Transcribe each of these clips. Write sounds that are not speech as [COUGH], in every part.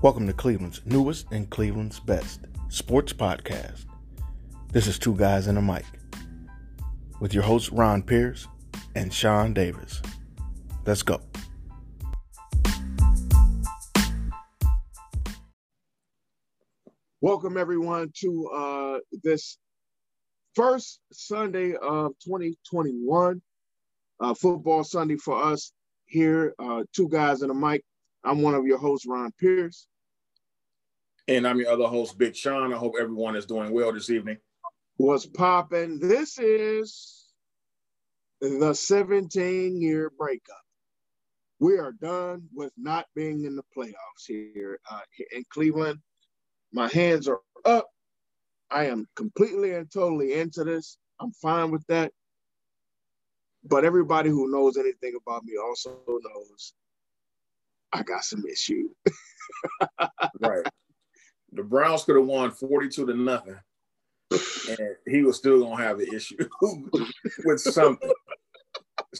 Welcome to Cleveland's newest and Cleveland's best sports podcast. This is Two Guys and a Mic with your hosts Ron Pierce and Sean Davis. Let's go. Welcome everyone to uh, this first Sunday of 2021, uh, football Sunday for us here. Uh, two guys and a mic. I'm one of your hosts, Ron Pierce. And I'm your other host, Big Sean. I hope everyone is doing well this evening. What's popping? This is the 17 year breakup. We are done with not being in the playoffs here uh, in Cleveland. My hands are up. I am completely and totally into this. I'm fine with that. But everybody who knows anything about me also knows I got some issues. [LAUGHS] right. The Browns could have won 42 to nothing. And he was still gonna have an issue [LAUGHS] with something.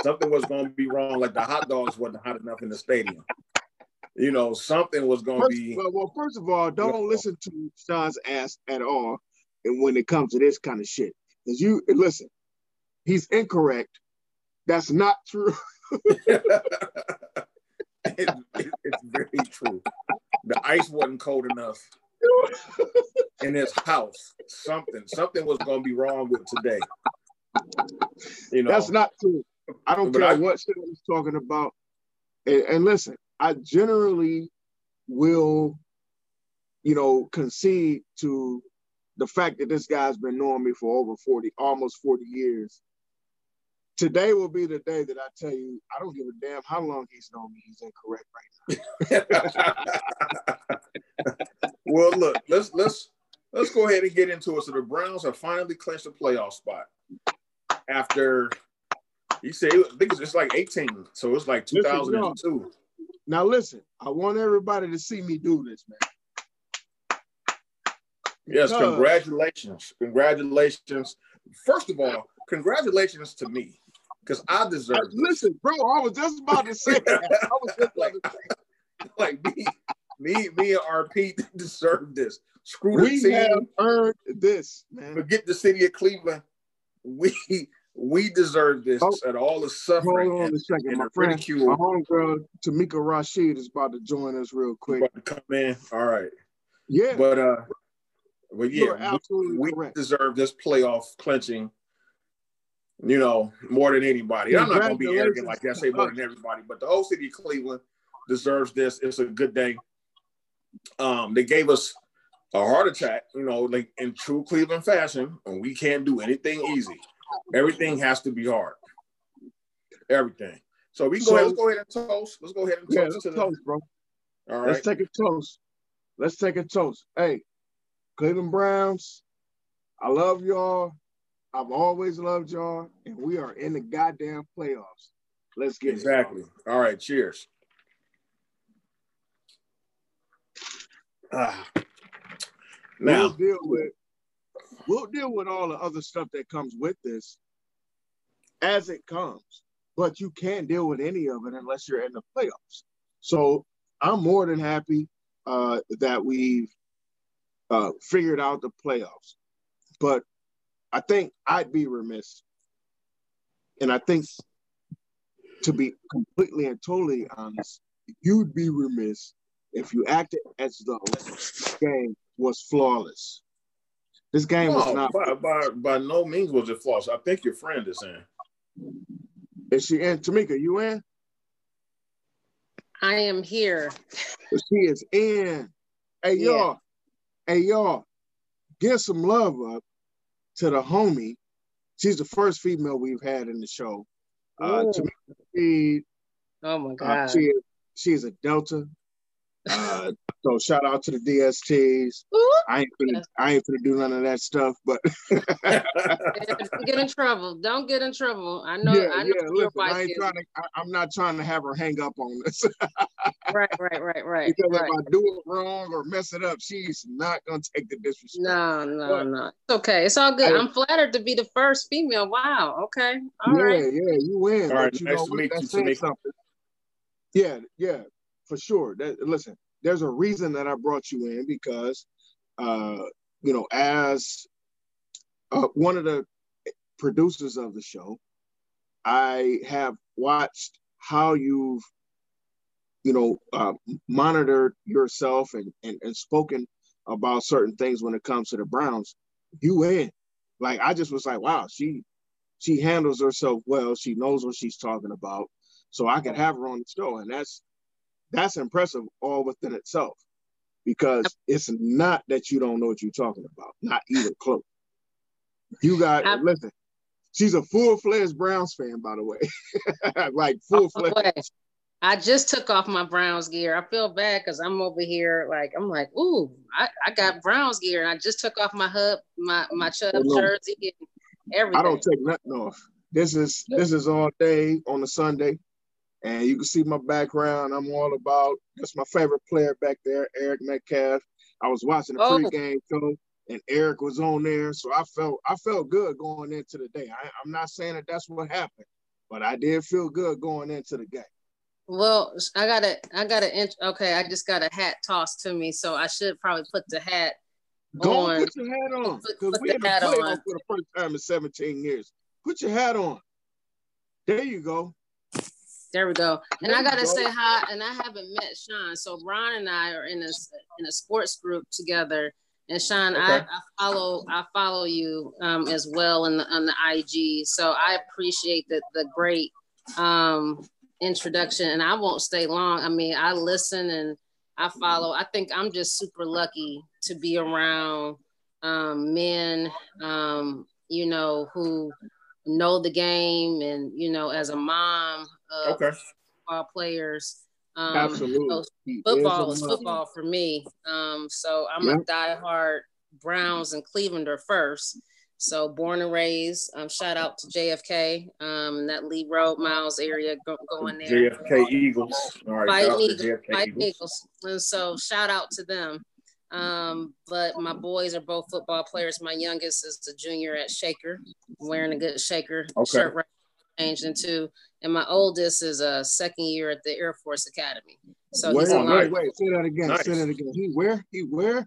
something was gonna be wrong, like the hot dogs wasn't hot enough in the stadium. You know, something was gonna first, be well, well, first of all, don't you know, listen to Sean's ass at all and when it comes to this kind of shit. Because you listen, he's incorrect. That's not true. [LAUGHS] it, it, it's very true. The ice wasn't cold enough [LAUGHS] in his house. Something, something was going to be wrong with today. You know, that's not true. I don't care I, what shit he's talking about. And, and listen, I generally will, you know, concede to the fact that this guy's been knowing me for over 40, almost 40 years today will be the day that I tell you I don't give a damn how long he's known me. He's incorrect right now. [LAUGHS] well, look, let's let's let's go ahead and get into it. So the Browns have finally clinched a playoff spot after you say I think it's like 18, so it's like 2002. Listen, now listen, I want everybody to see me do this, man. Yes, congratulations. Congratulations. First of all, congratulations to me because I deserve. This. Listen, bro, I was just about to say that. I was just like, [LAUGHS] like me, me, me and RP [LAUGHS] deserve this. Screw the we team. have earned this, man. Forget the city of Cleveland. We we deserve this oh, at all the suffering hold on a second. and my friend, ridicule. My homegirl Tamika Rashid is about to join us real quick. About to come in. All right. Yeah. But uh, but yeah, we, we deserve this playoff clinching you know, more than anybody. I'm not going to be arrogant like that, say more than everybody, but the whole city of Cleveland deserves this. It's a good day. Um, they gave us a heart attack, you know, like in true Cleveland fashion, and we can't do anything easy. Everything has to be hard. Everything. So we can so, go ahead. Let's go ahead and toast. Let's go ahead and toast. Yeah, let's to toast, the, bro. All right. Let's take a toast. Let's take a toast. Hey, Cleveland Browns, I love y'all. I've always loved y'all, and we are in the goddamn playoffs. Let's get exactly. It All right, cheers. Ah. Now we'll deal with we'll deal with all the other stuff that comes with this as it comes, but you can't deal with any of it unless you're in the playoffs. So I'm more than happy uh, that we've uh, figured out the playoffs. But I think I'd be remiss, and I think to be completely and totally honest, you'd be remiss if you acted as though this game was flawless. This game no, was not by, by, by no means was it flawless. I think your friend is in. Is she in? Tamika, you in? I am here. She is in. Hey yeah. y'all, hey y'all, get some love up to the homie. She's the first female we've had in the show. Uh, to me, oh my god, uh, she is, she is a Delta. Uh, so shout out to the DSTs. I ain't gonna, I ain't gonna do none of that stuff, but [LAUGHS] get in trouble. Don't get in trouble. I know. Yeah, I know yeah. Listen, I ain't trying to. I, am not trying to have her hang up on this. [LAUGHS] right, right, right, right. Because right. if I do it wrong or mess it up, she's not gonna take the disrespect. No, no, but, no. It's okay. It's all good. I, am flattered to be the first female. Wow. Okay. All yeah, right. yeah. You win. All right. You nice know, to meet you. Something. Yeah, yeah, for sure. That listen. There's a reason that I brought you in because, uh, you know, as uh, one of the producers of the show, I have watched how you've, you know, uh, monitored yourself and, and and spoken about certain things when it comes to the Browns. You in, like I just was like, wow, she she handles herself well. She knows what she's talking about. So I could have her on the show, and that's that's impressive all within itself. Because it's not that you don't know what you're talking about, not even close. You got I'm, listen. She's a full fledged Browns fan, by the way, [LAUGHS] like oh, full fledged. I just took off my Browns gear. I feel bad because I'm over here like I'm like, ooh, I, I got Browns gear, and I just took off my hub, my my Chubb oh, no. jersey, and everything. I don't take nothing off. This is this is all day on a Sunday. And you can see my background. I'm all about that's my favorite player back there, Eric Metcalf. I was watching the oh. pregame show and Eric was on there. So I felt I felt good going into the day. I, am not saying that that's what happened, but I did feel good going into the game. Well, I got a I got a okay. I just got a hat tossed to me, so I should probably put the hat Go on. Put your hat on because we the playoffs for the first time in 17 years. Put your hat on. There you go. There we go. And I gotta go. say hi. And I haven't met Sean. So Ron and I are in a in a sports group together. And Sean, okay. I, I, follow I follow you um, as well in the, on the IG. So I appreciate the the great um, introduction. And I won't stay long. I mean, I listen and I follow. I think I'm just super lucky to be around um, men, um, you know, who know the game and you know as a mom okay. football players um, absolutely football is, football for me um, so i'm yeah. a diehard browns and clevelander first so born and raised um, shout out to jfk um, that lee road miles area go, going there jfk eagles all right fight eagles, fight eagles. eagles and so shout out to them um, but my boys are both football players. My youngest is a junior at Shaker, wearing a good Shaker okay. shirt right changed into, and my oldest is a second year at the Air Force Academy. So wait, he's wait, wait, wait, say that again. Nice. Say that again. He where? He where?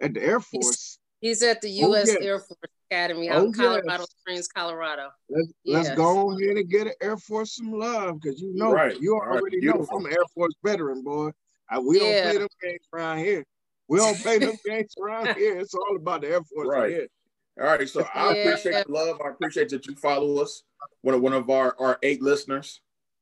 At the Air Force. He's, he's at the U.S. Oh, yes. Air Force Academy out oh, in Colorado yes. Springs, Colorado. Let's, yes. let's go ahead and get an Air Force some love because you know right. you already right. know I'm an Air Force veteran, boy. I, we yeah. don't play them games around here. We don't play them [LAUGHS] games around here. It's all about the Air Force. Right. Here. All right. So I yeah. appreciate the love. I appreciate that you follow us. One of one of our, our eight listeners.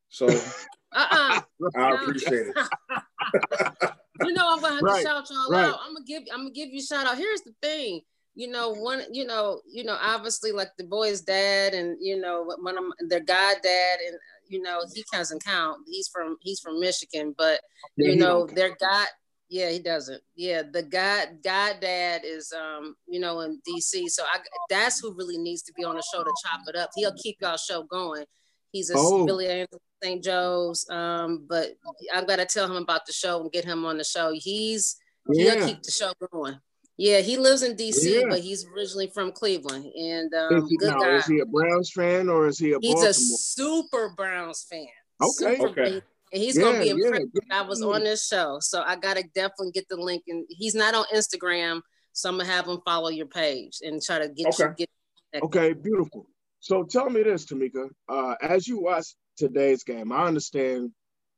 So [LAUGHS] uh-uh. I appreciate it. [LAUGHS] you know I'm gonna have right. to shout y'all right. out. I'm gonna give I'm gonna give you a shout out. Here's the thing. You know, one, you know, you know, obviously like the boy's dad and you know, one of their god dad and you know, he doesn't count. He's from he's from Michigan, but you know, their god yeah, he doesn't. Yeah, the God God Dad is um, you know, in DC. So I that's who really needs to be on the show to chop it up. He'll keep y'all show going. He's a oh. Billy St. Joe's. Um, but I've got to tell him about the show and get him on the show. He's yeah. he'll keep the show going. Yeah, he lives in DC, yeah. but he's originally from Cleveland. And um, is, he, good now, guy. is he a Browns fan or is he a He's Baltimore? a super Browns fan. Okay. Super okay and he's yeah, gonna be impressed yeah. I was on this show. So I gotta definitely get the link. And he's not on Instagram, so I'm gonna have him follow your page and try to get okay. you get. Okay, beautiful. So tell me this, Tamika. Uh, as you watch today's game, I understand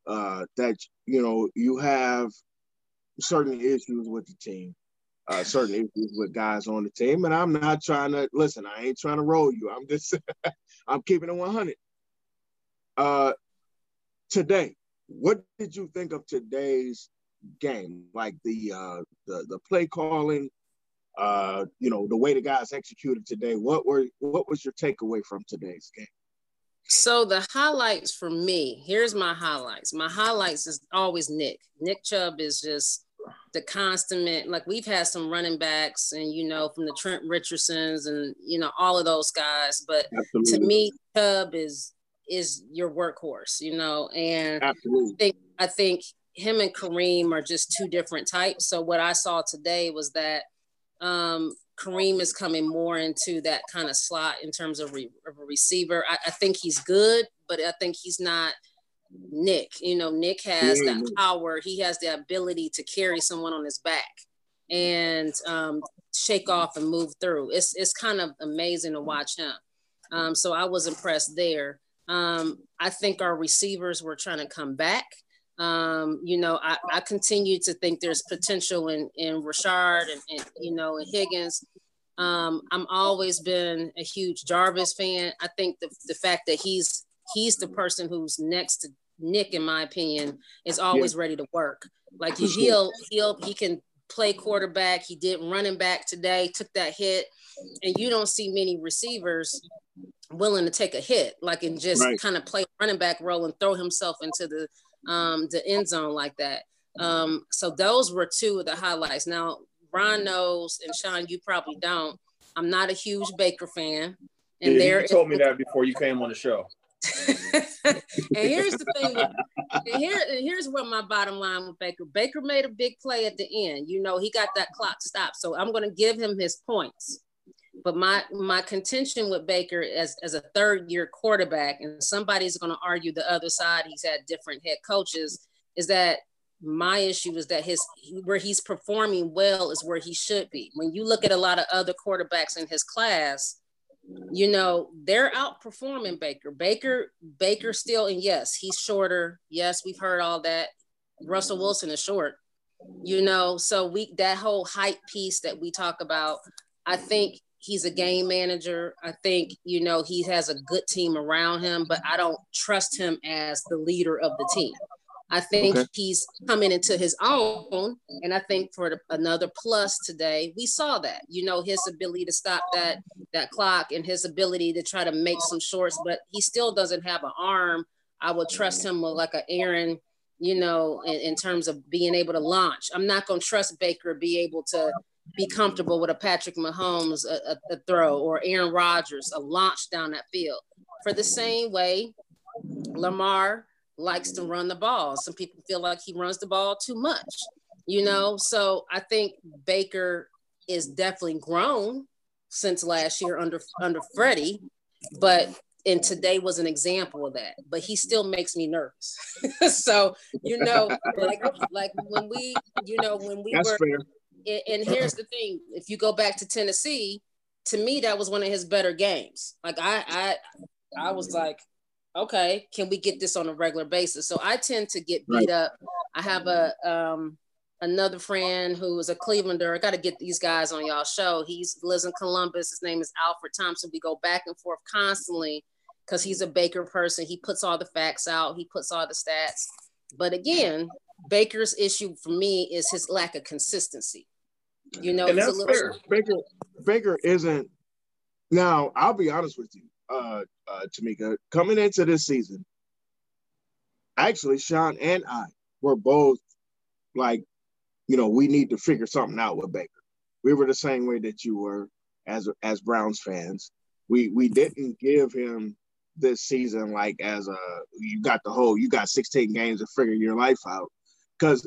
uh, that you know you have certain issues with the team, uh, certain issues with guys on the team, and I'm not trying to listen. I ain't trying to roll you. I'm just [LAUGHS] I'm keeping it 100. Uh, today, what did you think of today's game? Like the uh, the the play calling, uh, you know, the way the guys executed today. What were what was your takeaway from today's game? So the highlights for me, here's my highlights. My highlights is always Nick. Nick Chubb is just the constant like we've had some running backs and you know from the Trent Richardsons and you know all of those guys but Absolutely. to me Chubb is is your workhorse, you know, and Absolutely. I think, I think him and Kareem are just two different types. So what I saw today was that um, Kareem is coming more into that kind of slot in terms of, re- of a receiver. I, I, think he's good, but I think he's not Nick. You know, Nick has mm-hmm. that power. He has the ability to carry someone on his back and um, shake off and move through. It's it's kind of amazing to watch him. Um, so I was impressed there. Um, I think our receivers were trying to come back. Um, you know, I, I continue to think there's potential in in Rashard and, and you know and Higgins. Um, I'm always been a huge Jarvis fan. I think the, the fact that he's he's the person who's next to Nick, in my opinion, is always yeah. ready to work. Like he, he'll he'll he can play quarterback. He did running back today, took that hit, and you don't see many receivers willing to take a hit, like and just right. kind of play running back role and throw himself into the um, the end zone like that. Um, so those were two of the highlights. Now Ron knows, and Sean, you probably don't. I'm not a huge Baker fan, and yeah, there you told me that before you came on the show. [LAUGHS] and here's the thing. With, and here, and here's what my bottom line with Baker. Baker made a big play at the end. You know, he got that clock stopped. So I'm going to give him his points. But my my contention with Baker as, as a third year quarterback, and somebody's going to argue the other side, he's had different head coaches, is that my issue is that his where he's performing well is where he should be. When you look at a lot of other quarterbacks in his class, you know they're outperforming Baker. Baker Baker still, and yes, he's shorter. Yes, we've heard all that. Russell Wilson is short. You know, so we that whole hype piece that we talk about, I think he's a game manager. I think, you know, he has a good team around him, but I don't trust him as the leader of the team. I think okay. he's coming into his own. And I think for the, another plus today, we saw that, you know, his ability to stop that, that clock and his ability to try to make some shorts, but he still doesn't have an arm. I would trust him with like an Aaron, you know, in, in terms of being able to launch. I'm not going to trust Baker be able to be comfortable with a Patrick Mahomes a, a, a, throw or Aaron Rodgers a launch down that field. For the same way, Lamar likes to run the ball. Some people feel like he runs the ball too much, you know. So I think Baker is definitely grown since last year under under Freddie, but and today was an example of that. But he still makes me nervous. [LAUGHS] so you know, like like when we, you know, when we That's were. Fair and here's the thing: if you go back to Tennessee, to me that was one of his better games. Like I, I, I was like, okay, can we get this on a regular basis? So I tend to get beat up. I have a um another friend who is a Clevelander. I got to get these guys on y'all show. He's lives in Columbus. His name is Alfred Thompson. We go back and forth constantly because he's a Baker person. He puts all the facts out. He puts all the stats. But again, Baker's issue for me is his lack of consistency. You know, and that's little... fair. Baker Baker isn't. Now, I'll be honest with you, uh, uh, Tamika. Coming into this season, actually, Sean and I were both like, you know, we need to figure something out with Baker. We were the same way that you were as as Browns fans. We we didn't give him this season like as a you got the whole you got 16 games to figure your life out because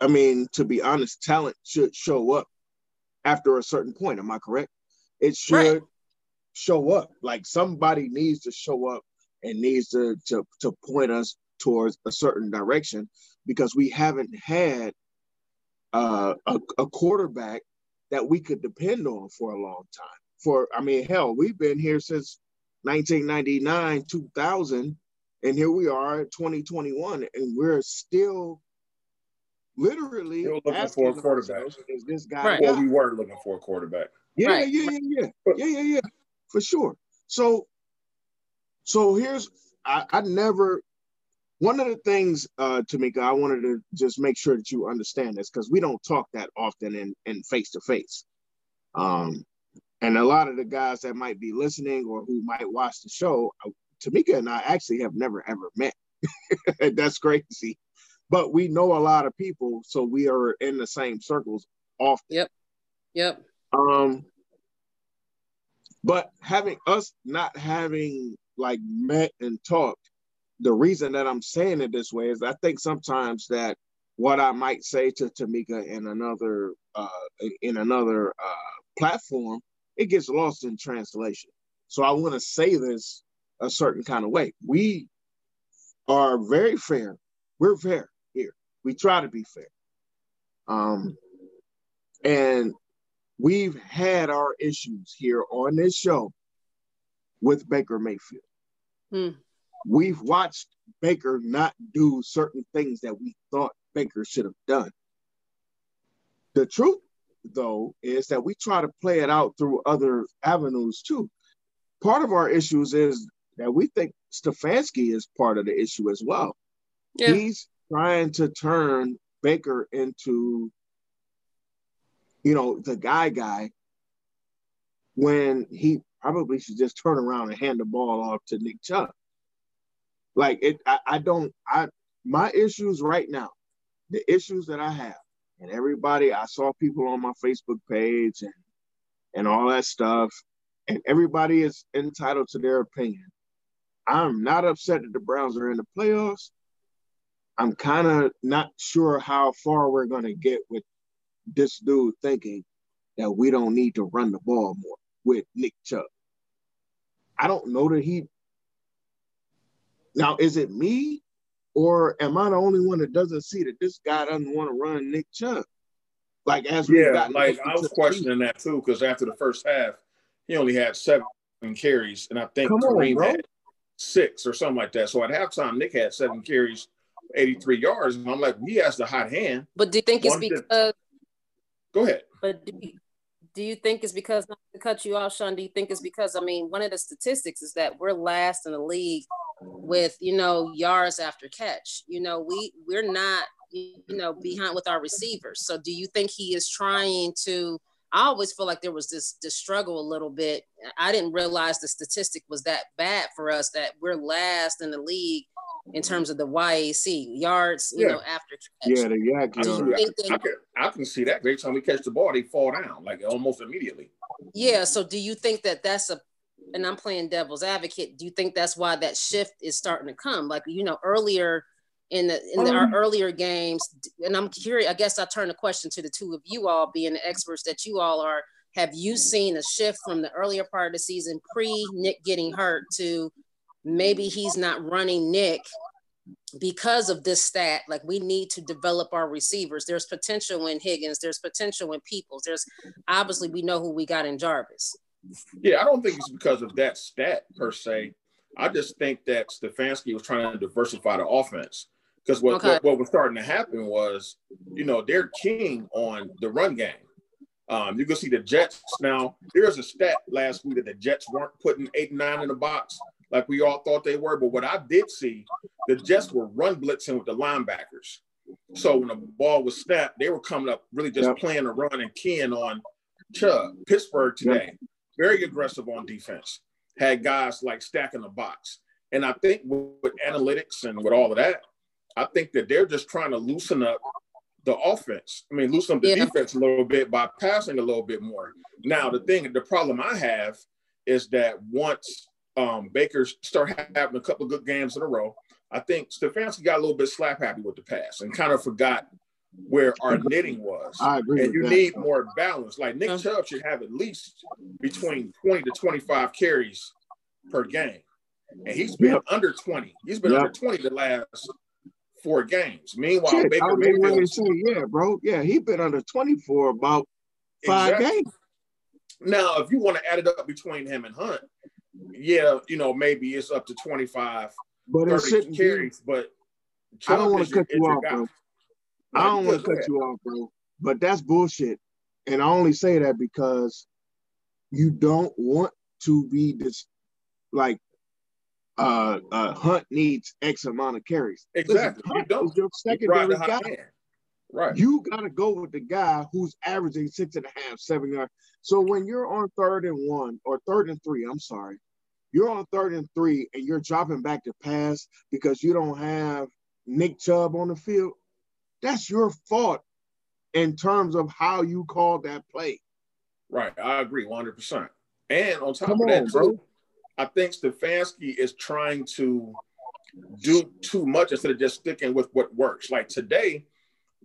I mean, to be honest, talent should show up after a certain point. Am I correct? It should right. show up. Like somebody needs to show up and needs to, to to point us towards a certain direction because we haven't had uh, a, a quarterback that we could depend on for a long time. For I mean, hell, we've been here since 1999, 2000, and here we are, 2021, and we're still literally You're looking for a quarterback. Is this guy? Right. Well, we were looking for a quarterback. Yeah, right. yeah, yeah, yeah, yeah, yeah, yeah, for sure. So, so here's I, I never. One of the things, uh, Tamika, I wanted to just make sure that you understand this because we don't talk that often in in face to face. Um, and a lot of the guys that might be listening or who might watch the show, uh, Tamika and I actually have never ever met. [LAUGHS] That's crazy but we know a lot of people, so we are in the same circles often. Yep. Yep. Um, but having us not having like met and talked, the reason that I'm saying it this way is I think sometimes that what I might say to Tamika in another uh, in another uh, platform, it gets lost in translation. So I want to say this a certain kind of way. We are very fair. We're fair. We try to be fair. Um, and we've had our issues here on this show with Baker Mayfield. Hmm. We've watched Baker not do certain things that we thought Baker should have done. The truth, though, is that we try to play it out through other avenues too. Part of our issues is that we think Stefanski is part of the issue as well. Yeah. He's trying to turn Baker into, you know, the guy guy when he probably should just turn around and hand the ball off to Nick Chubb. Like it, I, I don't, I my issues right now, the issues that I have, and everybody, I saw people on my Facebook page and and all that stuff, and everybody is entitled to their opinion. I'm not upset that the Browns are in the playoffs. I'm kind of not sure how far we're going to get with this dude thinking that we don't need to run the ball more with Nick Chubb. I don't know that he. Now, is it me, or am I the only one that doesn't see that this guy doesn't want to run Nick Chubb? Like as we yeah, like I was questioning that too because after the first half, he only had seven carries, and I think Kareem had six or something like that. So at halftime, Nick had seven carries, 83 yards. And I'm like, he has the hot hand. But do you think it's because go ahead. But do you, do you think it's because not to cut you off, Sean? Do you think it's because I mean one of the statistics is that we're last in the league with you know yards after catch. You know, we we're not you know behind with our receivers. So do you think he is trying to I always feel like there was this this struggle a little bit. I didn't realize the statistic was that bad for us that we're last in the league in terms of the YAC yards, you yeah. know, after catch. Yeah, the YAC I, I, can, I can see that. Every time we catch the ball, they fall down like almost immediately. Yeah. So, do you think that that's a and I'm playing devil's advocate. Do you think that's why that shift is starting to come? Like you know, earlier in the in the, our um, earlier games and i'm curious i guess i turn the question to the two of you all being the experts that you all are. Have you seen a shift from the earlier part of the season pre nick getting hurt to maybe he's not running nick because of this stat? Like we need to develop our receivers. There's potential in higgins. There's potential in peoples. There's obviously we know who we got in jarvis. Yeah i don't think it's because of that stat per se. I just think that stefanski was trying to diversify the offense because what, okay. what, what was starting to happen was, you know, they're king on the run game. Um, you can see the Jets now. There's a stat last week that the Jets weren't putting eight and nine in the box like we all thought they were. But what I did see, the Jets were run blitzing with the linebackers. So when the ball was snapped, they were coming up really just yep. playing a run and keying on Chubb. Pittsburgh today, yep. very aggressive on defense, had guys like stacking the box. And I think with analytics and with all of that, I think that they're just trying to loosen up the offense. I mean, loosen up the yeah. defense a little bit by passing a little bit more. Now, the thing, the problem I have is that once um, Baker start having a couple of good games in a row, I think Stefanski got a little bit slap happy with the pass and kind of forgot where our [LAUGHS] knitting was. I agree. And you that. need more balance. Like Nick Chubb should have at least between 20 to 25 carries per game. And he's been yep. under 20. He's been yep. under 20 the last four games. Meanwhile, Shit, Baker Mayfield, say, yeah, bro, yeah, he been under twenty for about five exactly. games. Now, if you want to add it up between him and Hunt, yeah, you know, maybe it's up to 25, but 30 carries. Be. But I don't want to cut you off, bro. I don't want to cut you off, bro. But that's bullshit. And I only say that because you don't want to be this like uh, uh, Hunt needs X amount of carries. Exactly. Listen, you don't. your secondary guy. Right. You got to go with the guy who's averaging six and a half, seven yards. So when you're on third and one or third and three, I'm sorry, you're on third and three and you're dropping back to pass because you don't have Nick Chubb on the field. That's your fault in terms of how you called that play. Right. I agree 100%. And on top Come of that, on, bro. I think Stefanski is trying to do too much instead of just sticking with what works. Like today,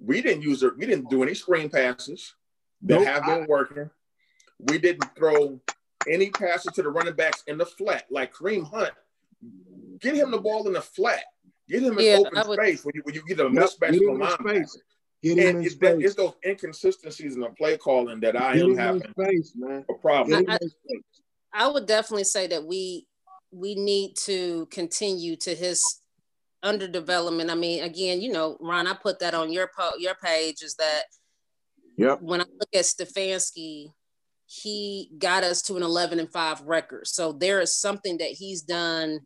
we didn't use it. We didn't do any screen passes that nope. have been working. We didn't throw any passes to the running backs in the flat. Like Kareem Hunt, get him the ball in the flat. Get him in yeah, open would, space when you when you get a mismatch from linebacker. Get him and in space. it's those inconsistencies in the play calling that I get am having space, man. a problem. I, I, would definitely say that we we need to continue to his underdevelopment. I mean, again, you know, Ron, I put that on your po- your page is that yep. when I look at Stefanski, he got us to an 11 and 5 record. So there is something that he's done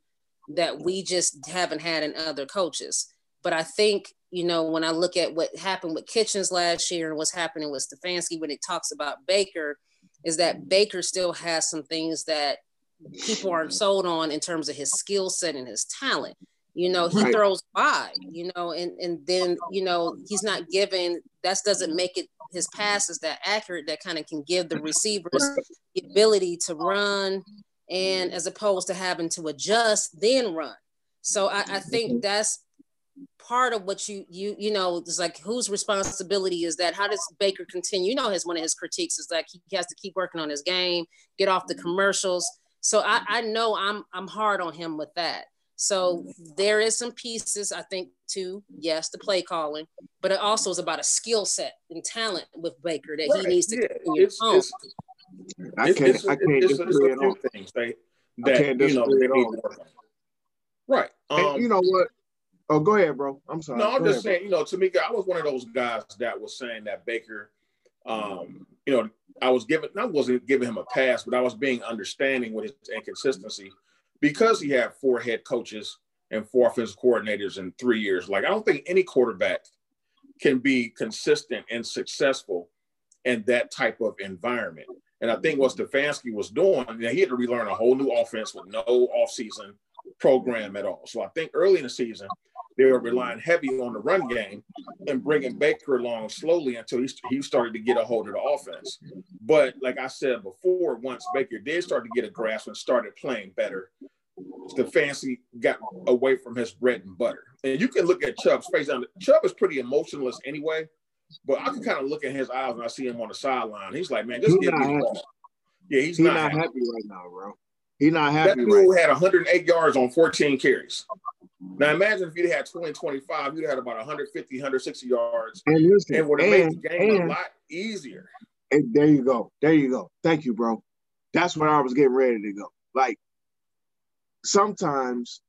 that we just haven't had in other coaches. But I think, you know, when I look at what happened with Kitchens last year and what's happening with Stefanski when it talks about Baker, is that Baker still has some things that people aren't sold on in terms of his skill set and his talent. You know, he right. throws by, you know, and, and then, you know, he's not given that doesn't make it his passes that accurate that kind of can give the receivers the ability to run and as opposed to having to adjust then run. So I, I think mm-hmm. that's part of what you you you know it's like whose responsibility is that how does baker continue you know his one of his critiques is like he has to keep working on his game get off the mm-hmm. commercials so i mm-hmm. i know i'm i'm hard on him with that so mm-hmm. there is some pieces I think too. Yes, the play calling, but it also is about a skill set and talent with Baker that right. he needs to yeah. continue it's, it's, I can't. It's, I can't it's, disagree at all. Things that, that you know they need to work on. Right. Um, and you um, know what? Oh, go ahead, bro. I'm sorry. No, I'm go just ahead, saying. Bro. You know, Tamika, I was one of those guys that was saying that Baker, um, you know, I was giving, I wasn't giving him a pass, but I was being understanding with his inconsistency because he had four head coaches and four offensive coordinators in three years. Like, I don't think any quarterback can be consistent and successful in that type of environment. And I think what Stefanski was doing, he had to relearn a whole new offense with no offseason program at all. So I think early in the season, they were relying heavy on the run game and bringing Baker along slowly until he, he started to get a hold of the offense. But like I said before, once Baker did start to get a grasp and started playing better, Stefanski got away from his bread and butter. And you can look at Chubb's face. Now, Chubb is pretty emotionless anyway, but I can kind of look at his eyes when I see him on the sideline. He's like, man, just he's get me the ball. Yeah, he's, he's not, not happy. happy. right now, bro. He's not happy. That dude right had 108 yards on 14 carries. Now imagine if you had 20 25, you'd have had about 150, 160 yards. And, listen, and would have made the game and, a lot easier. And there you go. There you go. Thank you, bro. That's when I was getting ready to go. Like sometimes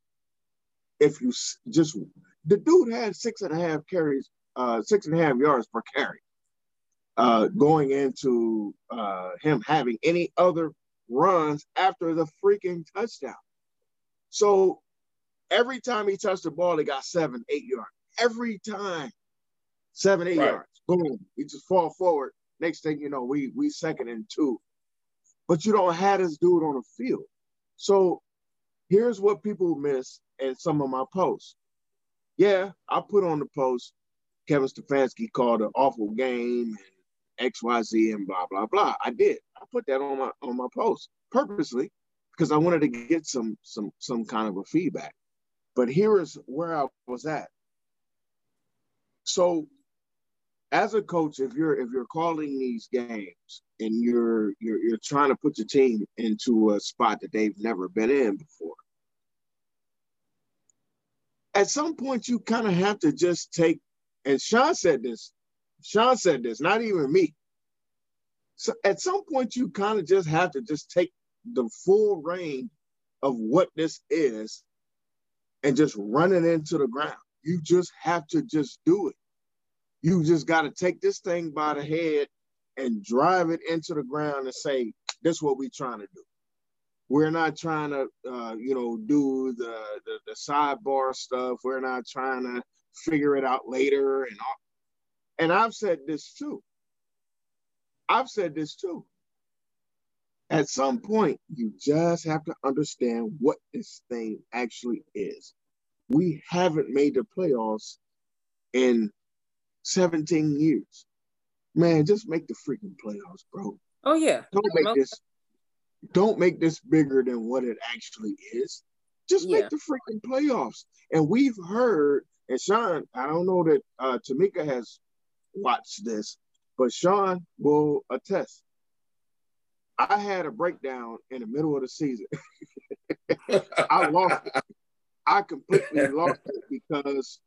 if you just the dude had six and a half carries, uh, six and a half yards per carry. Uh, going into uh, him having any other runs after the freaking touchdown. So every time he touched the ball, he got seven, eight yards. Every time, seven, eight right. yards. Boom. He just fall forward. Next thing you know, we we second and two. But you don't have this dude on the field. So here's what people miss in some of my posts. Yeah, I put on the post Kevin Stefanski called an awful game and XYZ and blah blah blah. I did. I put that on my on my post purposely because I wanted to get some some some kind of a feedback. But here is where I was at. So as a coach, if you're if you're calling these games and you're you're you're trying to put your team into a spot that they've never been in before, at some point you kind of have to just take. And Sean said this. Sean said this, not even me. So at some point you kind of just have to just take the full rein of what this is and just run it into the ground. You just have to just do it. You just got to take this thing by the head and drive it into the ground and say, this is what we're trying to do. We're not trying to, uh, you know, do the, the, the sidebar stuff. We're not trying to figure it out later and all. And I've said this too. I've said this too. At some point, you just have to understand what this thing actually is. We haven't made the playoffs in 17 years. Man, just make the freaking playoffs, bro. Oh yeah. Don't make this don't make this bigger than what it actually is. Just yeah. make the freaking playoffs. And we've heard, and Sean, I don't know that uh, Tamika has watched this, but Sean will attest. I had a breakdown in the middle of the season. [LAUGHS] I lost it. I completely lost it because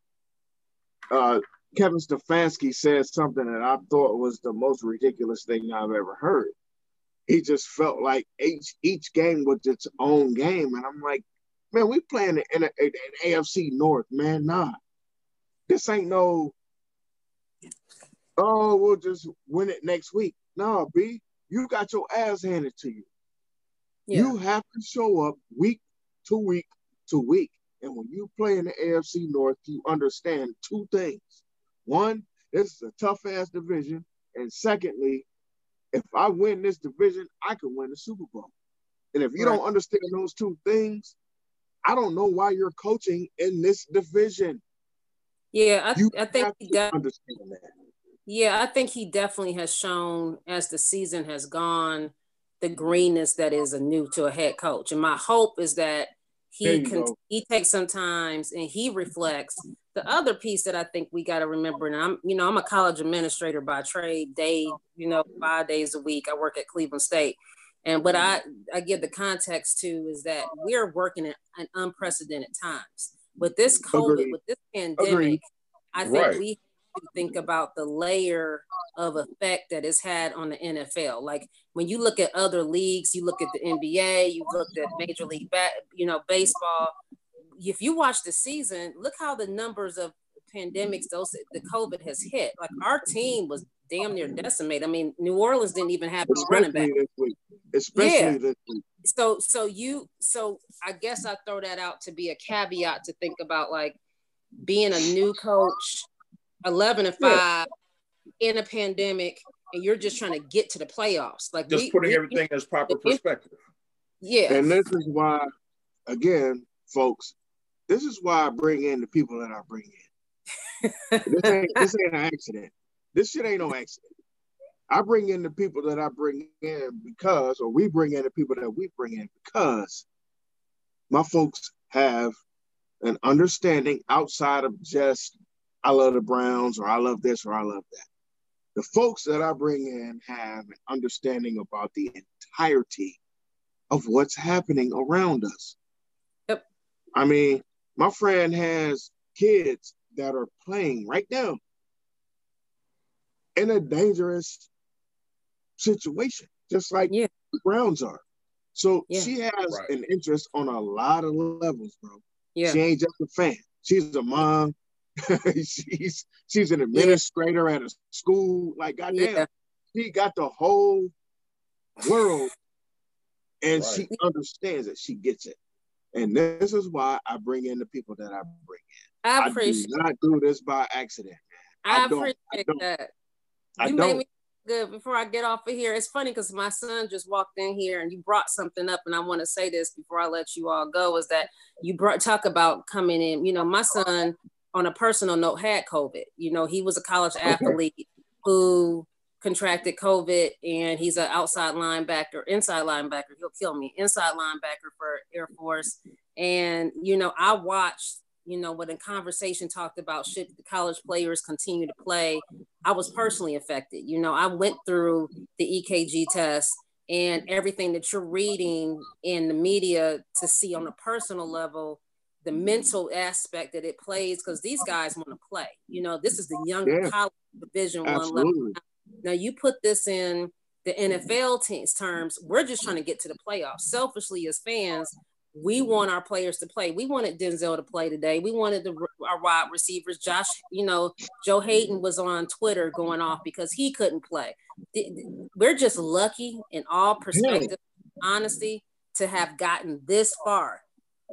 uh, Kevin Stefanski said something that I thought was the most ridiculous thing I've ever heard. He just felt like each each game was its own game, and I'm like, man, we playing in an AFC North, man. Nah, this ain't no. Oh, we'll just win it next week. No, B, you got your ass handed to you. Yeah. You have to show up week to week to week. And when you play in the AFC North, you understand two things. One, this is a tough ass division. And secondly, if I win this division, I can win the Super Bowl. And if you right. don't understand those two things, I don't know why you're coaching in this division. Yeah, I, I think he def- understand that. Yeah, I think he definitely has shown as the season has gone the greenness that is a new to a head coach. And my hope is that he can he takes some times and he reflects the other piece that I think we got to remember. And I'm, you know, I'm a college administrator by trade, day, you know, five days a week. I work at Cleveland State. And what I, I give the context to is that we're working at in unprecedented times. With this COVID, Agreed. with this pandemic, Agreed. I think right. we to think about the layer of effect that it's had on the NFL. Like when you look at other leagues, you look at the NBA, you looked at Major League, ba- you know, baseball. If you watch the season, look how the numbers of pandemics, those the COVID has hit. Like our team was damn near decimated. I mean, New Orleans didn't even have a running back. This week. Especially yeah. this week. So, so you, so I guess I throw that out to be a caveat to think about like being a new coach 11 and 5 yeah. in a pandemic and you're just trying to get to the playoffs. Like just we, putting we, everything as proper perspective. Yeah and this is why again folks this is why i bring in the people that i bring in. This, ain't, [LAUGHS] this ain't an accident. This shit ain't no accident. I bring in the people that i bring in because or we bring in the people that we bring in because my folks have an understanding outside of just I love the Browns or I love this or I love that. The folks that I bring in have an understanding about the entirety of what's happening around us. Yep. I mean, my friend has kids that are playing right now in a dangerous situation, just like yeah. the Browns are. So yeah. she has right. an interest on a lot of levels, bro. Yeah. She ain't just a fan. She's a mom. [LAUGHS] she's she's an administrator yeah. at a school. Like goddamn, yeah. she got the whole world, and right. she understands it. She gets it, and this is why I bring in the people that I bring in. I appreciate. I do not do this by accident. I, I appreciate I that. I you don't. made me good before I get off of here. It's funny because my son just walked in here and you brought something up, and I want to say this before I let you all go is that you brought talk about coming in. You know, my son on a personal note, had COVID. You know, he was a college athlete who contracted COVID and he's an outside linebacker, inside linebacker. He'll kill me. Inside linebacker for Air Force. And, you know, I watched, you know, when the conversation talked about should the college players continue to play, I was personally affected. You know, I went through the EKG test and everything that you're reading in the media to see on a personal level the mental aspect that it plays because these guys want to play. You know, this is the young yeah. college division one level. Now you put this in the NFL teams terms, we're just trying to get to the playoffs. Selfishly, as fans, we want our players to play. We wanted Denzel to play today. We wanted the, our wide receivers. Josh, you know, Joe Haden was on Twitter going off because he couldn't play. We're just lucky in all perspective, honesty, to have gotten this far.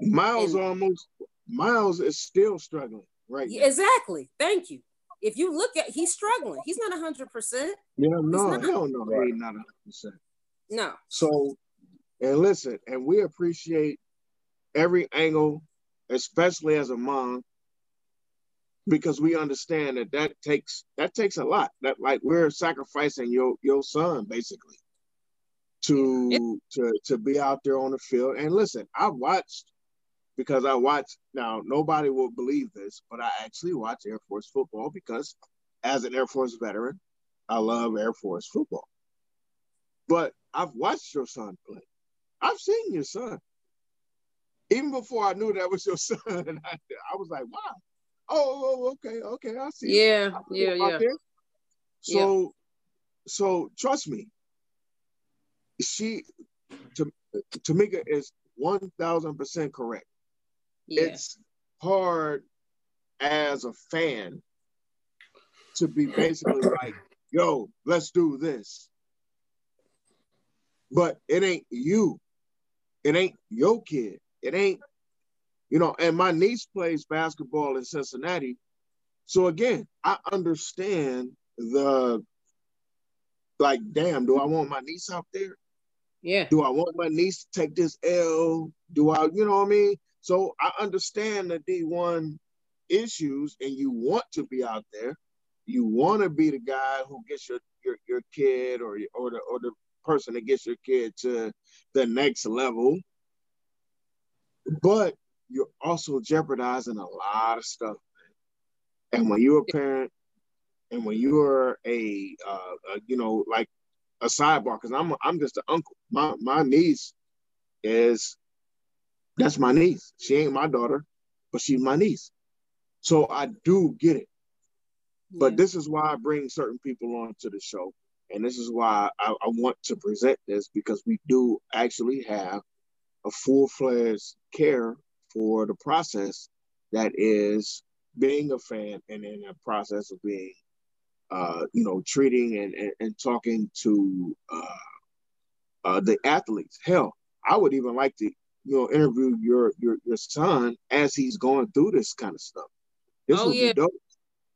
Miles and, almost Miles is still struggling, right? Yeah, exactly. Thank you. If you look at he's struggling. He's not hundred percent. Yeah, no, hell no, right. he's not hundred percent. No. So and listen, and we appreciate every angle, especially as a mom, because we understand that that takes that takes a lot. That like we're sacrificing your your son basically to to to be out there on the field. And listen, I watched because I watch now nobody will believe this, but I actually watch Air Force football because as an Air Force veteran, I love Air Force football. But I've watched your son play. I've seen your son. Even before I knew that was your [LAUGHS] son, I, I was like, wow, oh, oh, oh okay, okay, I see. Yeah, I yeah, yeah. So, yeah. so trust me. She, to, Tamika is one thousand percent correct. Yeah. It's hard as a fan to be basically [COUGHS] like, "Yo, let's do this," but it ain't you. It ain't your kid. It ain't you know, and my niece plays basketball in Cincinnati. So again, I understand the like, damn, do I want my niece out there? Yeah. Do I want my niece to take this L? Do I, you know what I mean? So I understand the D1 issues and you want to be out there. You want to be the guy who gets your your, your kid or or the or the person that gets your kid to the next level. But you're also jeopardizing a lot of stuff. And when you're a parent, and when you're a, uh, a you know, like a sidebar, because I'm I'm just an uncle. My my niece is that's my niece. She ain't my daughter, but she's my niece. So I do get it. Yeah. But this is why I bring certain people onto the show. And this is why I, I want to present this because we do actually have a full-fledged care for the process that is being a fan and in a process of being uh, you know treating and, and, and talking to uh, uh, the athletes hell i would even like to you know interview your your your son as he's going through this kind of stuff this oh yeah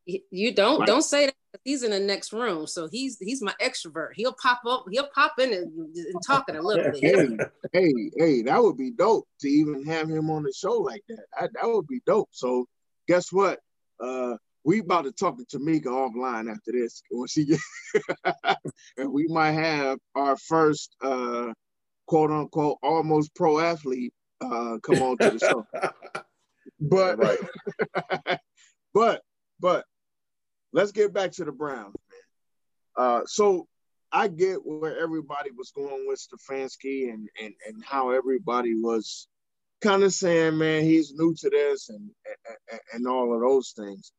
you don't right? don't say that he's in the next room, so he's he's my extrovert. He'll pop up, he'll pop in and, and talking a little bit. Hey, [LAUGHS] hey, hey, that would be dope to even have him on the show like that. I, that would be dope. So guess what? Uh, we about to talk to Tamika offline after this [LAUGHS] when she get, [LAUGHS] and we might have our first uh, quote unquote almost pro athlete uh, come on to the show. [LAUGHS] But right. [LAUGHS] but but let's get back to the Browns, man. Uh, so I get where everybody was going with Stefanski and and and how everybody was kind of saying, man, he's new to this and, and and all of those things.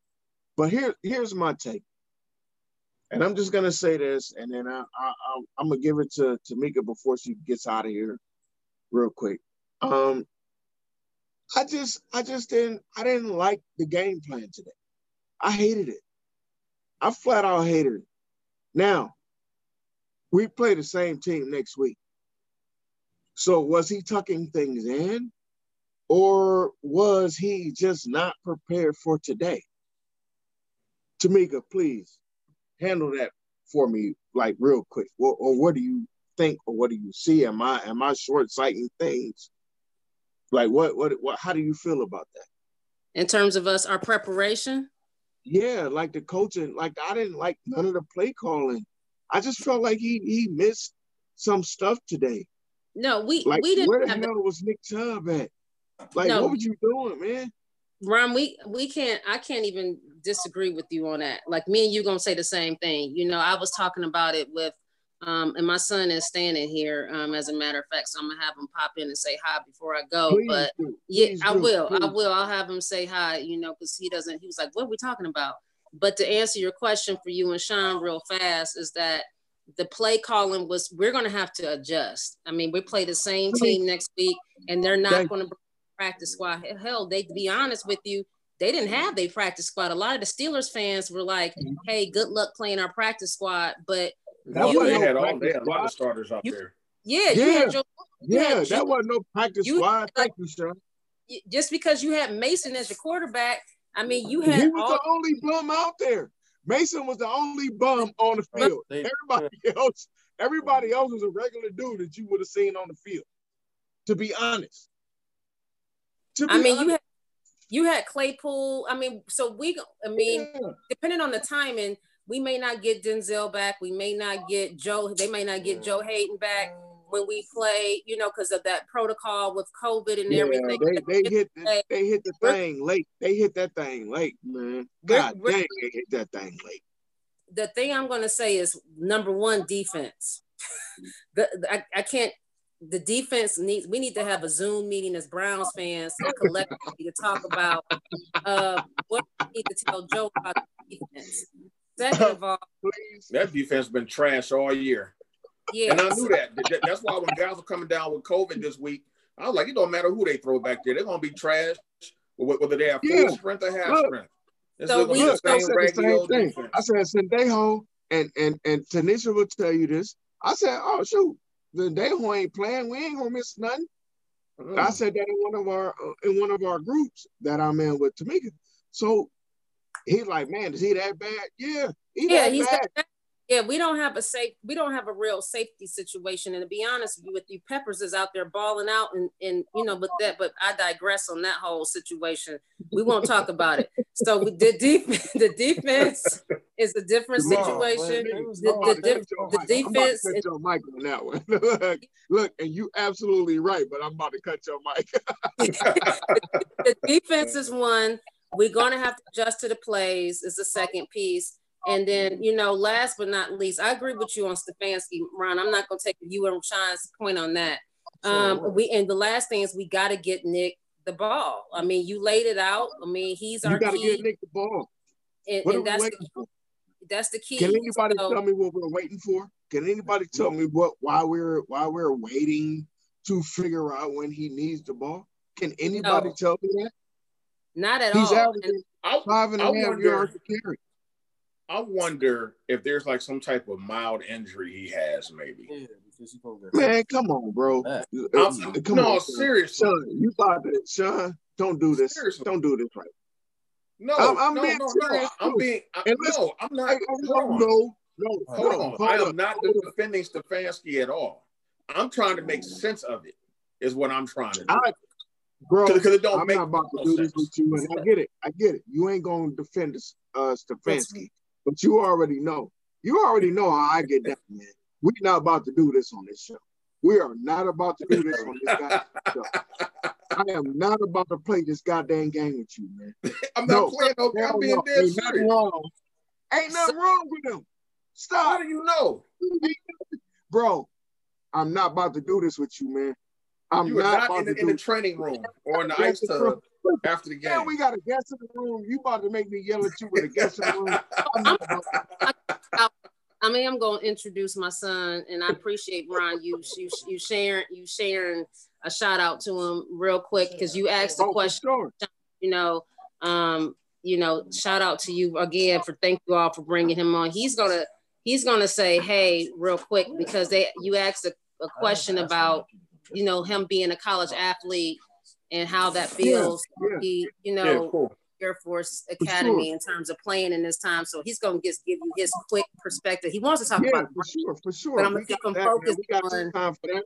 But here here's my take, and I'm just gonna say this, and then I, I, I am gonna give it to Tamika before she gets out of here, real quick. Um, I just I just didn't I didn't like the game plan today. I hated it. I flat out hated it. Now, we play the same team next week. So was he tucking things in? Or was he just not prepared for today? Tamika, please handle that for me, like real quick. Or, or what do you think, or what do you see? Am I am I short sighting things? Like what what what? How do you feel about that? In terms of us, our preparation yeah, like the coaching, like I didn't like none of the play calling. I just felt like he he missed some stuff today. No, we like we didn't. Where the hell was Nick Chubb at? Like, no, what were you doing, man? Ron, we we can't. I can't even disagree with you on that. Like me and you gonna say the same thing. You know, I was talking about it with um, and my son is standing here, um, as a matter of fact. So I'm gonna have him pop in and say hi before I go. Please but do. yeah, Please I will. I will. I'll have him say hi, you know, because he doesn't, he was like, What are we talking about? But to answer your question for you and Sean real fast is that the play calling was we're gonna have to adjust. I mean, we play the same team next week, and they're not gonna practice squad. Hell, they to be honest with you, they didn't have their practice squad. A lot of the Steelers fans were like, mm-hmm. "Hey, good luck playing our practice squad," but that you they had all they had a lot of starters out you, there. Yeah, yeah, your, yeah. that wasn't no practice you, squad. Thank you, Sean. Just because you had Mason as your quarterback, I mean, you had. He was all- the only bum out there. Mason was the only bum on the field. [LAUGHS] everybody [LAUGHS] else, everybody else was a regular dude that you would have seen on the field. To be honest. To be I mean, honest. you had you had Claypool. I mean, so we. I mean, yeah. depending on the timing, we may not get Denzel back. We may not get Joe. They may not get Joe Haden back when we play, you know, because of that protocol with COVID and yeah, everything. They, they hit the, they hit the thing late. They hit that thing late, man. God we're, dang, they hit that thing late. The thing I'm going to say is number one, defense. the, [LAUGHS] the I, I can't the defense needs we need to have a zoom meeting as browns fans collectively to talk about uh what we need to tell joe about the defense. Second of all that defense been trash all year. Yeah. And i knew that. That's why when guys were coming down with covid this week i was like it don't matter who they throw back there. They're gonna be trash whether they have full yeah. strength or half look, strength. It's so we, the same, I said the same thing. I said Sendejo and and and Tanisha will tell you this. I said, oh shoot, the day who ain't playing, we ain't gonna miss nothing. Mm. I said that in one of our uh, in one of our groups that I'm in with Tamika. So he's like, man, is he that bad? Yeah, he yeah, he's that bad. That, yeah, we don't have a safe, we don't have a real safety situation. And to be honest with you, Peppers is out there balling out, and and you know, but that, but I digress on that whole situation. We won't talk about it. So the [LAUGHS] deep, the defense [LAUGHS] is a different situation. the, the, the, defense. To cut your mic on that one. [LAUGHS] look, look, and you absolutely right, but I'm about to cut your mic. the defense is one. We're gonna have to adjust to the plays. Is the second piece and then, you know, last but not least, I agree with you on Stefanski, Ron. I'm not gonna take you and Sean's point on that. Um, we and the last thing is we got to get Nick the ball. I mean, you laid it out. I mean, he's our you our gotta key. get Nick the ball. And, and that's the, for? that's the key. Can anybody so, tell me what we're waiting for? Can anybody tell me what why we're why we're waiting to figure out when he needs the ball? Can anybody no, tell me that? Not at he's all. Averaging and, five and a half yards to carry. I wonder if there's like some type of mild injury he has, maybe. Yeah, Man, come on, bro. come no, on, seriously. Sean, you thought that, Sean, don't do this. Seriously. Don't do this right. No, I'm, I'm no, being no, no. I'm being, I, no, I'm not. I, I, hold no, no, hold, on. Hold I am on, not defending Stefanski at all. I'm trying to make sense of it, is what I'm trying to do. I, bro, because it don't I'm make not about to do sense. this with you, and I get it. I get it. You ain't gonna defend uh, Stefanski. But you already know. You already know how I get down, man. We're not about to do this on this show. We are not about to do this on this goddamn show. I am not about to play this goddamn game with you, man. [LAUGHS] I'm not playing no I'm being dead Ain't nothing wrong. Ain't nothing wrong with them. Stop. How do you know? Bro, I'm not about to do this with you, man. I'm you not, not in, the, in the training room or in the ice tub after the game. Yeah, we got a guest in the room. You about to make me yell at you with a guest in the room. I mean, I'm going to introduce my son, and I appreciate Ron you you you sharing you sharing a shout out to him real quick because you asked the oh, question. Sure. You know, um, you know, shout out to you again for thank you all for bringing him on. He's gonna he's gonna say hey real quick because they you asked a, a question about you know him being a college athlete and how that feels yeah, yeah. He, you know, yeah, cool. Air Force Academy sure. in terms of playing in this time. So he's going to just give you his quick perspective. He wants to talk about for sure, for sure. But I'm going to keep him focused on. Time for that.